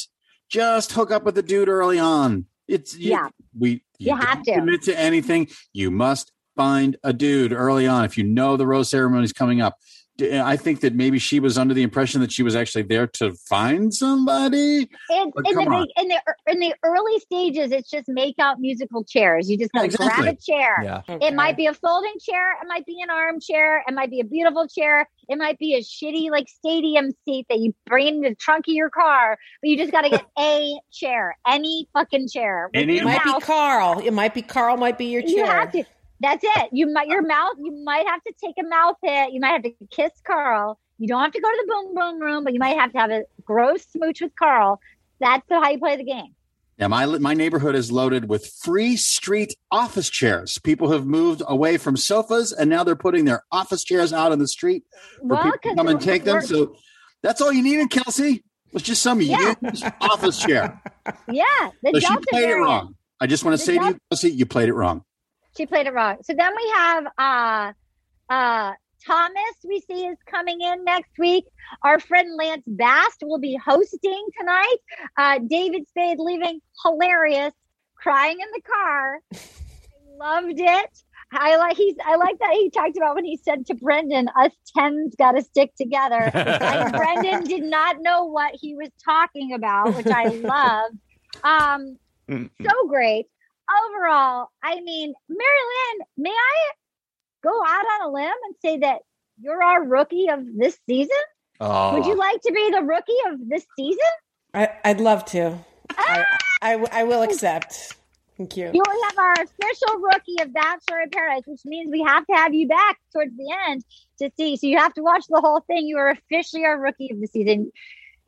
Just hook up with the dude early on. It's you- Yeah. We You have to. commit to anything. You must find a dude early on if you know the rose ceremony is coming up. I think that maybe she was under the impression that she was actually there to find somebody. in, in the come on. big- in the in the early stages, it's just make out musical chairs. You just gotta Exactly. grab a chair. Yeah, It might be a folding chair. It might be an armchair. It might be a beautiful chair. It might be a shitty like stadium seat that you bring in the trunk of your car. But you just got to get a chair, any fucking chair. Any- It might be. Carl. It might be Carl. Might be your chair. You have to. That's it. You might your mouth. You might have to take a mouth hit. You might have to kiss Carl. You don't have to go to the boom boom room, but you might have to have a gross smooch with Carl. That's how you play the game. Yeah, my my neighborhood is loaded with free street office chairs. People have moved away from sofas, and now they're putting their office chairs out on the street for Well, people to come and take them. So That's all you needed, Kelsey. Was just some Yeah. used office chair. Yeah, the she Delta played it wrong. I just want to The say to you, Kelsey, you played it wrong. She played it wrong. So then we have uh uh Thomas we see is coming in next week. Our friend Lance Bass will be hosting tonight. Uh David Spade leaving hilarious, crying in the car. Loved it. I like he's I like that he talked about when he said to Brendan, us tens gotta stick together. and Brendan did not know what he was talking about, which I love. Um so great. Overall, I mean, Mary Lynn, may I go out on a limb and say that you're our rookie of this season? Oh, Would you like to be the rookie of this season? I, I'd love to. Ah! I, I, I will accept. Thank you. You will have our official rookie of Bachelor in Paradise, which means we have to have you back towards the end to see. So you have to watch the whole thing. You are officially our rookie of the season.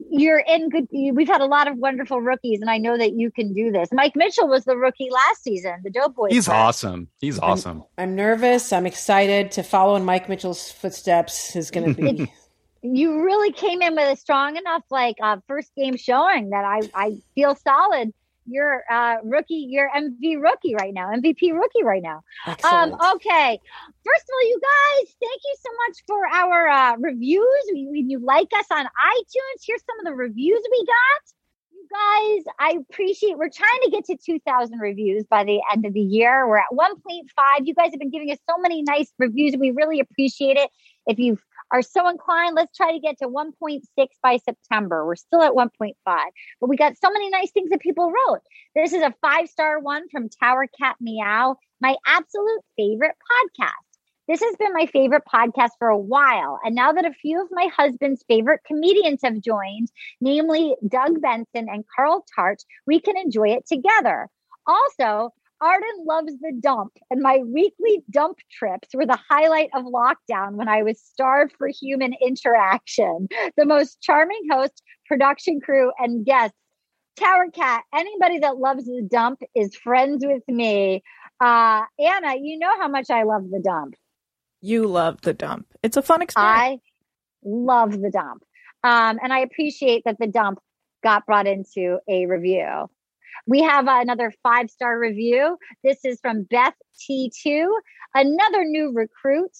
You're in good. We've had a lot of wonderful rookies, and I know that you can do this. Mike Mitchell was the rookie last season, the Dope Boy. he's awesome. He's awesome. I'm nervous. I'm excited to follow in Mike Mitchell's footsteps. Is going to be. you really came in with a strong enough like uh, first game showing that I I feel solid. You're uh, rookie, you're MV rookie right now, MVP rookie right now. Excellent. Um, okay. First of all, you guys, thank you so much for our uh, reviews. When you like us on iTunes, here's some of the reviews we got. You guys, I appreciate. We're trying to get to 2,000 reviews by the end of the year. We're at 1.5. You guys have been giving us so many nice reviews. We really appreciate it. If you are so inclined, let's try to get to 1.6 by September. We're still at 1.5, but we got so many nice things that people wrote. This is a five star one from Tower Cat Meow, my absolute favorite podcast. This has been my favorite podcast for a while. And now that a few of my husband's favorite comedians have joined, namely Doug Benson and Carl Tart, we can enjoy it together. Also, Arden loves the dump, and my weekly dump trips were the highlight of lockdown when I was starved for human interaction. The most charming host, production crew, and guests. Tower Cat, anybody that loves the dump is friends with me. Uh, Anna, you know how much I love the dump. You love the dump. It's a fun experience. I love the dump. Um, and I appreciate that the dump got brought into a review. We have another five star review. This is from Beth T2, another new recruit.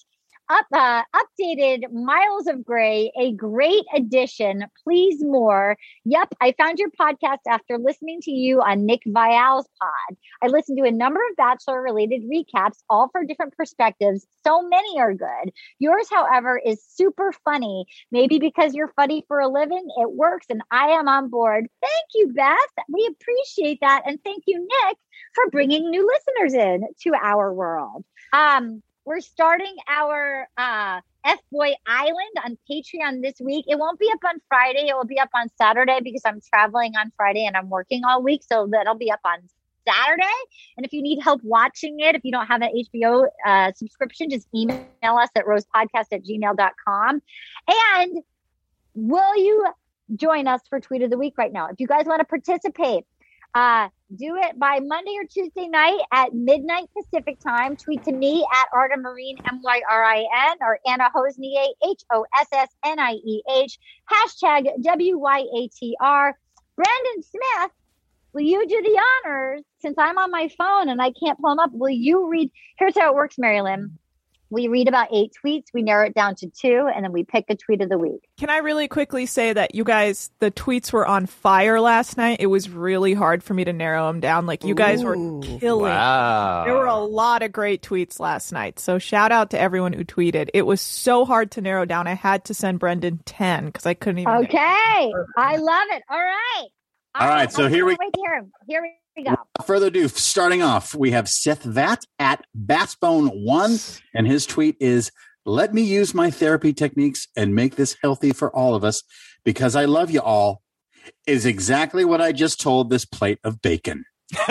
Up, uh, updated Miles of Gray, a great addition. Please more. Yep, I found your podcast after listening to you on Nick Viall's pod. I listened to a number of Bachelor related recaps, all for different perspectives. So many are good. Yours, however, is super funny. Maybe because you're funny for a living, it works, and I am on board. Thank you, Beth. We appreciate that. And thank you, Nick, for bringing new listeners in to our world. Um, we're starting our uh, F Boy Island on Patreon this week. It won't be up on Friday. It will be up on Saturday because I'm traveling on Friday and I'm working all week. So that'll be up on Saturday. And if you need help watching it, if you don't have an HBO uh, subscription, just email us at rosepodcast at gmail.com. And will you join us for Tweet of the Week right now? If you guys want to participate, uh, do it by Monday or Tuesday night at midnight Pacific time. Tweet to me at Arden Myrin, M Y R I N, or Anna Hossnieh, H O S S N I E H, hashtag W Y A T R. Brandon Smith, will you do the honors? Since I'm on my phone and I can't pull them up, will you read? Here's how it works, Mary Lynn. We read about eight tweets, we narrow it down to two, and then we pick a tweet of the week. Can I really quickly say that you guys, the tweets were on fire last night. It was really hard for me to narrow them down. Like you guys were killing. Wow. There were a lot of great tweets last night. So shout out to everyone who tweeted. It was so hard to narrow down. I had to send Brendan 10 because I couldn't even. Okay, I love it. All right. All right, so I here we- can't Wait to hear him. Here we go. Without further ado, starting off, we have Seth Vat at Batsbone1, and his tweet is Let me use my therapy techniques and make this healthy for all of us because I love you all, is exactly what I just told this plate of bacon.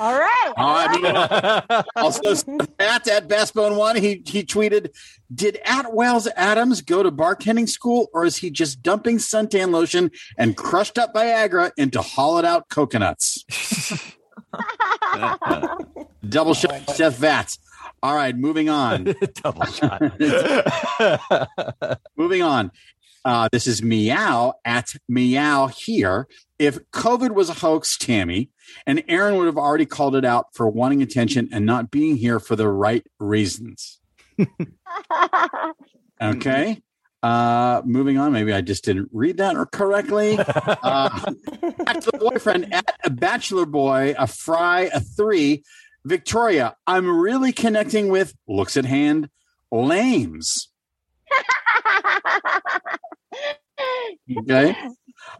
All right. I mean, also, Matt at Bassbone1, he, he tweeted, Did Atwells Adams go to bartending school or is he just dumping suntan lotion and crushed up Viagra into hollowed out coconuts? Double shot, Seth Vats. All right, moving on. Double shot. moving on. Uh, this is Meow at Meow here. If COVID was a hoax, Tammy, and Aaron would have already called it out for wanting attention and not being here for the right reasons. Okay. Uh, moving on. Maybe I just didn't read that or correctly. Uh, bachelor boyfriend at a bachelor boy, a fry, a three. Victoria, I'm really connecting with looks at hand, lames. Okay.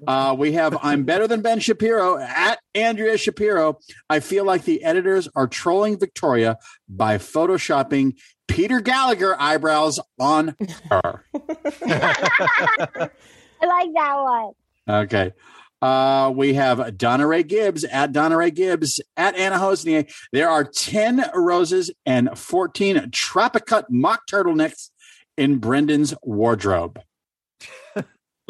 Uh, we have I'm better than Ben Shapiro at Andrea Shapiro. I feel like the editors are trolling Victoria by photoshopping Peter Gallagher eyebrows on her. I like that one. Okay. Uh, we have Donna Ray Gibbs at Donna Ray Gibbs at Anna Hossnieh. There are 10 roses and 14 Tropicut mock turtlenecks in Brendan's wardrobe.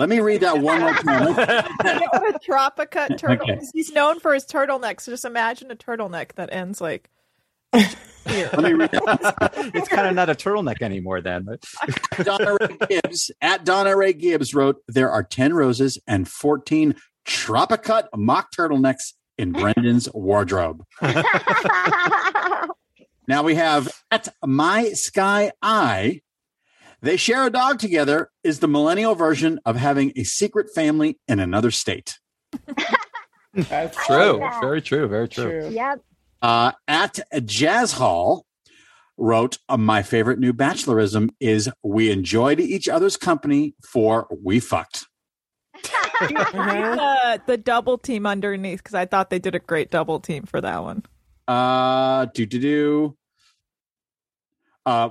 Let me read that one more time. a Tropicut turtle. Okay. He's known for his turtlenecks. So just imagine a turtleneck that ends like here. Let me read that. it's kind of not a turtleneck anymore then. But Donna Ray Gibbs at Donna Ray Gibbs wrote, There are 10 roses and 14 Tropicut mock turtlenecks in Brendan's wardrobe. Now we have at My Sky Eye. They share a dog together is the millennial version of having a secret family in another state. That's true. that. Very true. Very true. true. yep. Uh, at Jazz Hall wrote, uh, My favorite new bachelorism is we enjoyed each other's company for we fucked. Uh-huh. Uh, the double team underneath because I thought they did a great double team for that one. Uh, do do do. Uh,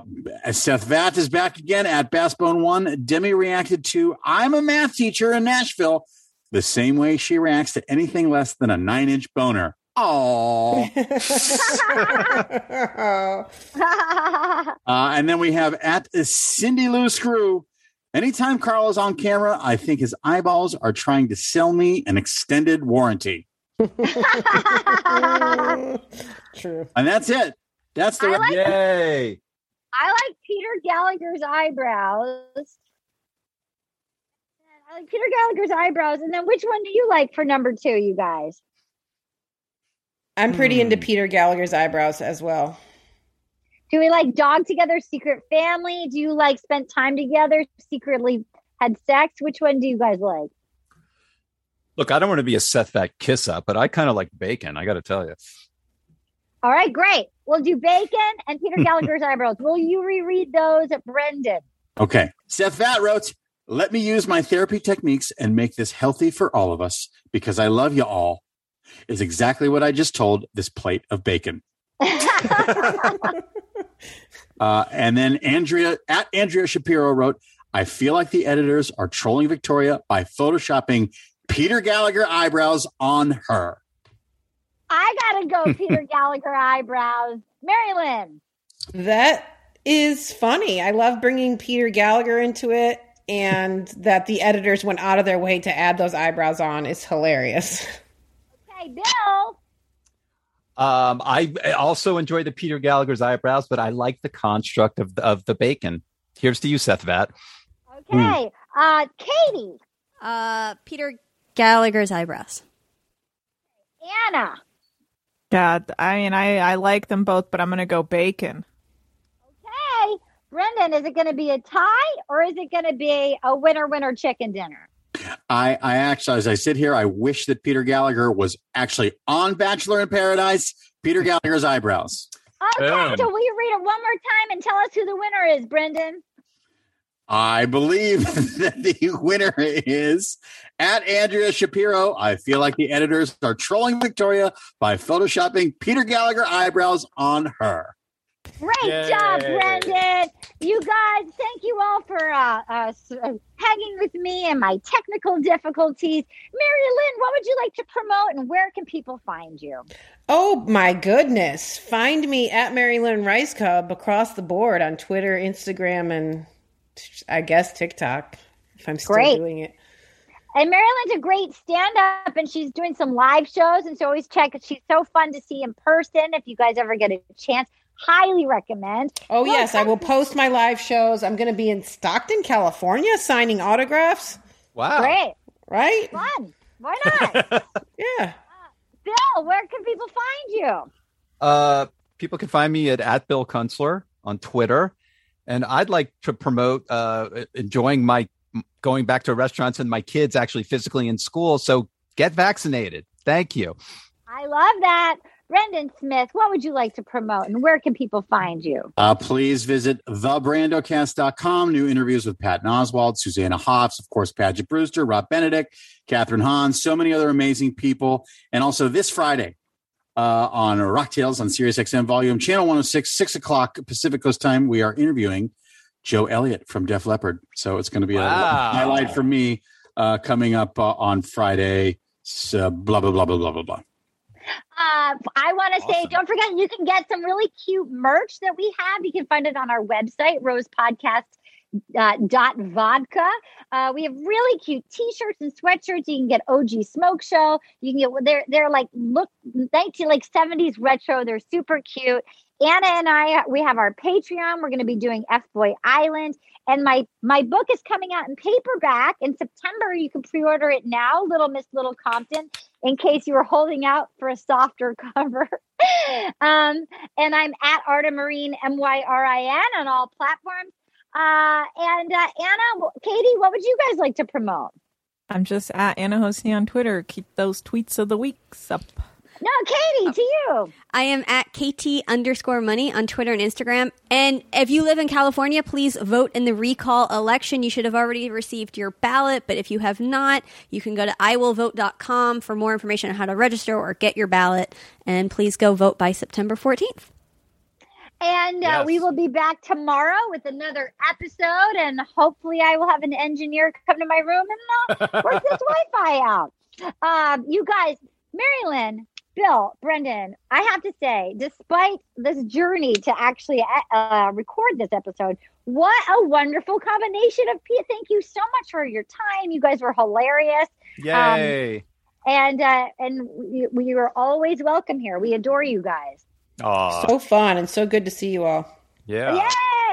Seth Vatt is back again at Bassbone One. Demi reacted to "I'm a math teacher in Nashville" the same way she reacts to anything less than a nine-inch boner. Oh, uh, and then we have at Cindy Lou Screw. Anytime Carl is on camera, I think his eyeballs are trying to sell me an extended warranty. True. And that's it. That's the I like- Yay. I like Peter Gallagher's eyebrows. I like Peter Gallagher's eyebrows. And then which one do you like for number two, you guys? I'm pretty into Hmm. Peter Gallagher's eyebrows as well. Do we like dog together, secret family? Do you like spent time together, secretly had sex? Which one do you guys like? Look, I don't want to be a Seth Fat kiss up, but I kind of like bacon. I got to tell you. All right, great. We'll do bacon and Peter Gallagher's eyebrows. Will you reread those, Brendan? Okay. Seth Vatt wrote, Let me use my therapy techniques and make this healthy for all of us because I love you all. Is exactly what I just told this plate of bacon. Uh, and then Andrea at Andrea Shapiro wrote, I feel like the editors are trolling Victoria by photoshopping Peter Gallagher eyebrows on her. I gotta go, Peter Gallagher eyebrows. Mary Lynn. That is funny. I love bringing Peter Gallagher into it, and that the editors went out of their way to add those eyebrows on is hilarious. Okay, Bill. Um, I I also enjoy the Peter Gallagher's eyebrows, but I like the construct of the, of the bacon. Here's to you, Seth Vatt. Okay. Uh Katie. Uh, Peter Gallagher's eyebrows. Anna. Yeah, I mean, I, I like them both, but I'm gonna go bacon. Okay. Brendan, is it gonna be a tie or is it gonna be a winner winner chicken dinner? I, I actually, as I sit here, I wish that Peter Gallagher was actually on Bachelor in Paradise. Peter Gallagher's eyebrows. Okay, Boom. so will you read it one more time and tell us who the winner is, Brendan? I believe that the winner is at Andrea Shapiro. I feel like the editors are trolling Victoria by photoshopping Peter Gallagher eyebrows on her. Great Yay. job, Brendan. You guys, thank you all for uh, uh, uh, hanging with me and my technical difficulties. Mary Lynn, what would you like to promote and where can people find you? Oh my goodness. Find me at Mary Lynn Rajskub across the board on Twitter, Instagram, and I guess TikTok if I'm still Great. doing it. And Mary Lynn's a great stand up and she's doing some live shows. And so always check. She's so fun to see in person if you guys ever get a chance. highly recommend. Oh, Well, yes. I will post my live shows. I'm going to be in Stockton, California, signing autographs, Wow. Great, right? fun. Why not? Yeah. Bill, where can people find you? Uh, people can find me at, at Bill Kunstler on Twitter. And I'd like to promote uh, enjoying my going back to restaurants and my kids actually physically in school. So get vaccinated. Thank you. I love that. Brendan Smith, what would you like to promote and where can people find you? Uh, please visit thebrandocast.com. New interviews with Pat Oswalt, Susanna Hoffs, of course, Paget Brewster, Rob Benedict, Kathryn Hahn, so many other amazing people. And also this Friday uh, on Rock Tales on Sirius XM Volume Channel 106, 6 o'clock Pacific Coast time, we are interviewing Joe Elliott from Def Leppard. So it's going to be Wow. a highlight for me uh, coming up uh, on Friday. So blah, blah, blah, blah, blah, blah, blah. Uh, I want to say, don't forget, you can get some really cute merch that we have. You can find it on our website, rosepodcast. Uh, dot vodka. Uh, we have really cute T-shirts and sweatshirts. You can get OG Smoke Show. You can get they're they're like look nineteen like seventies retro. They're super cute. Anna and I we have our Patreon. We're going to be doing F Boy Island, and my my book is coming out in paperback in September. You can pre-order it now, Little Miss Little Compton, in case you were holding out for a softer cover. um, and I'm at Arden Myrin M Y R I N on all platforms. Uh, and uh, Anna, Katie, what would you guys like to promote? I'm just at Anna Hossnieh on Twitter. Keep those tweets of the weeks up. No, Katie, to you. I am at KT underscore money on Twitter and Instagram. And if you live in California, please vote in the recall election. You should have already received your ballot, but if you have not, you can go to iwillvote.com for more information on how to register or get your ballot. And please go vote by September 14th. And uh, Yes. we will be back tomorrow with another episode. And hopefully, I will have an engineer come to my room and uh, work this Wi Fi out. Um, you guys, Mary Lynn, Bill, Brendan, I have to say, despite this journey to actually uh, record this episode, what a wonderful combination of people. Thank you so much for your time. You guys were hilarious. Yay. And uh, and we, we are always welcome here. We adore you guys. Aw, So fun and so good to see you all. yeah. Yay!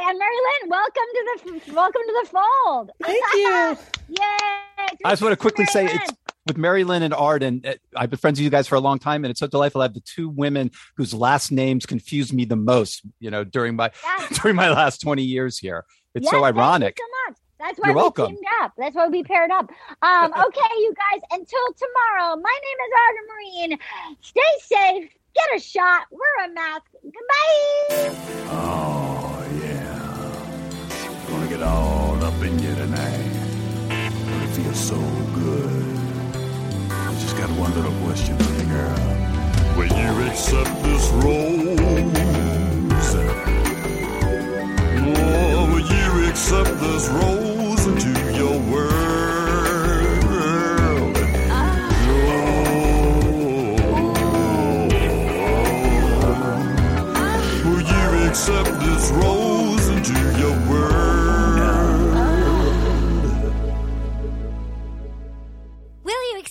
And Mary Lynn, welcome to the welcome to the fold. Thank you. Yay! I just want to quickly say Mary Lynn. it's with Mary Lynn and Arden. uh, I've been friends with you guys for a long time, and it's so delightful to have the two women whose last names confuse me the most. You know, during my Yes. during my last twenty years here, it's Yes, so thank you ironic. so much. That's why You're we welcome. teamed up. That's why we paired up. Um, okay, you guys. Until tomorrow. My name is Arden Myrin. Stay safe. Get a shot. Wear a mask. Goodbye. Oh, yeah. Gonna get all up in you tonight. Gonna feel so good. I just got one little question for you, girl. Will you accept this rose? Oh, will you accept this rose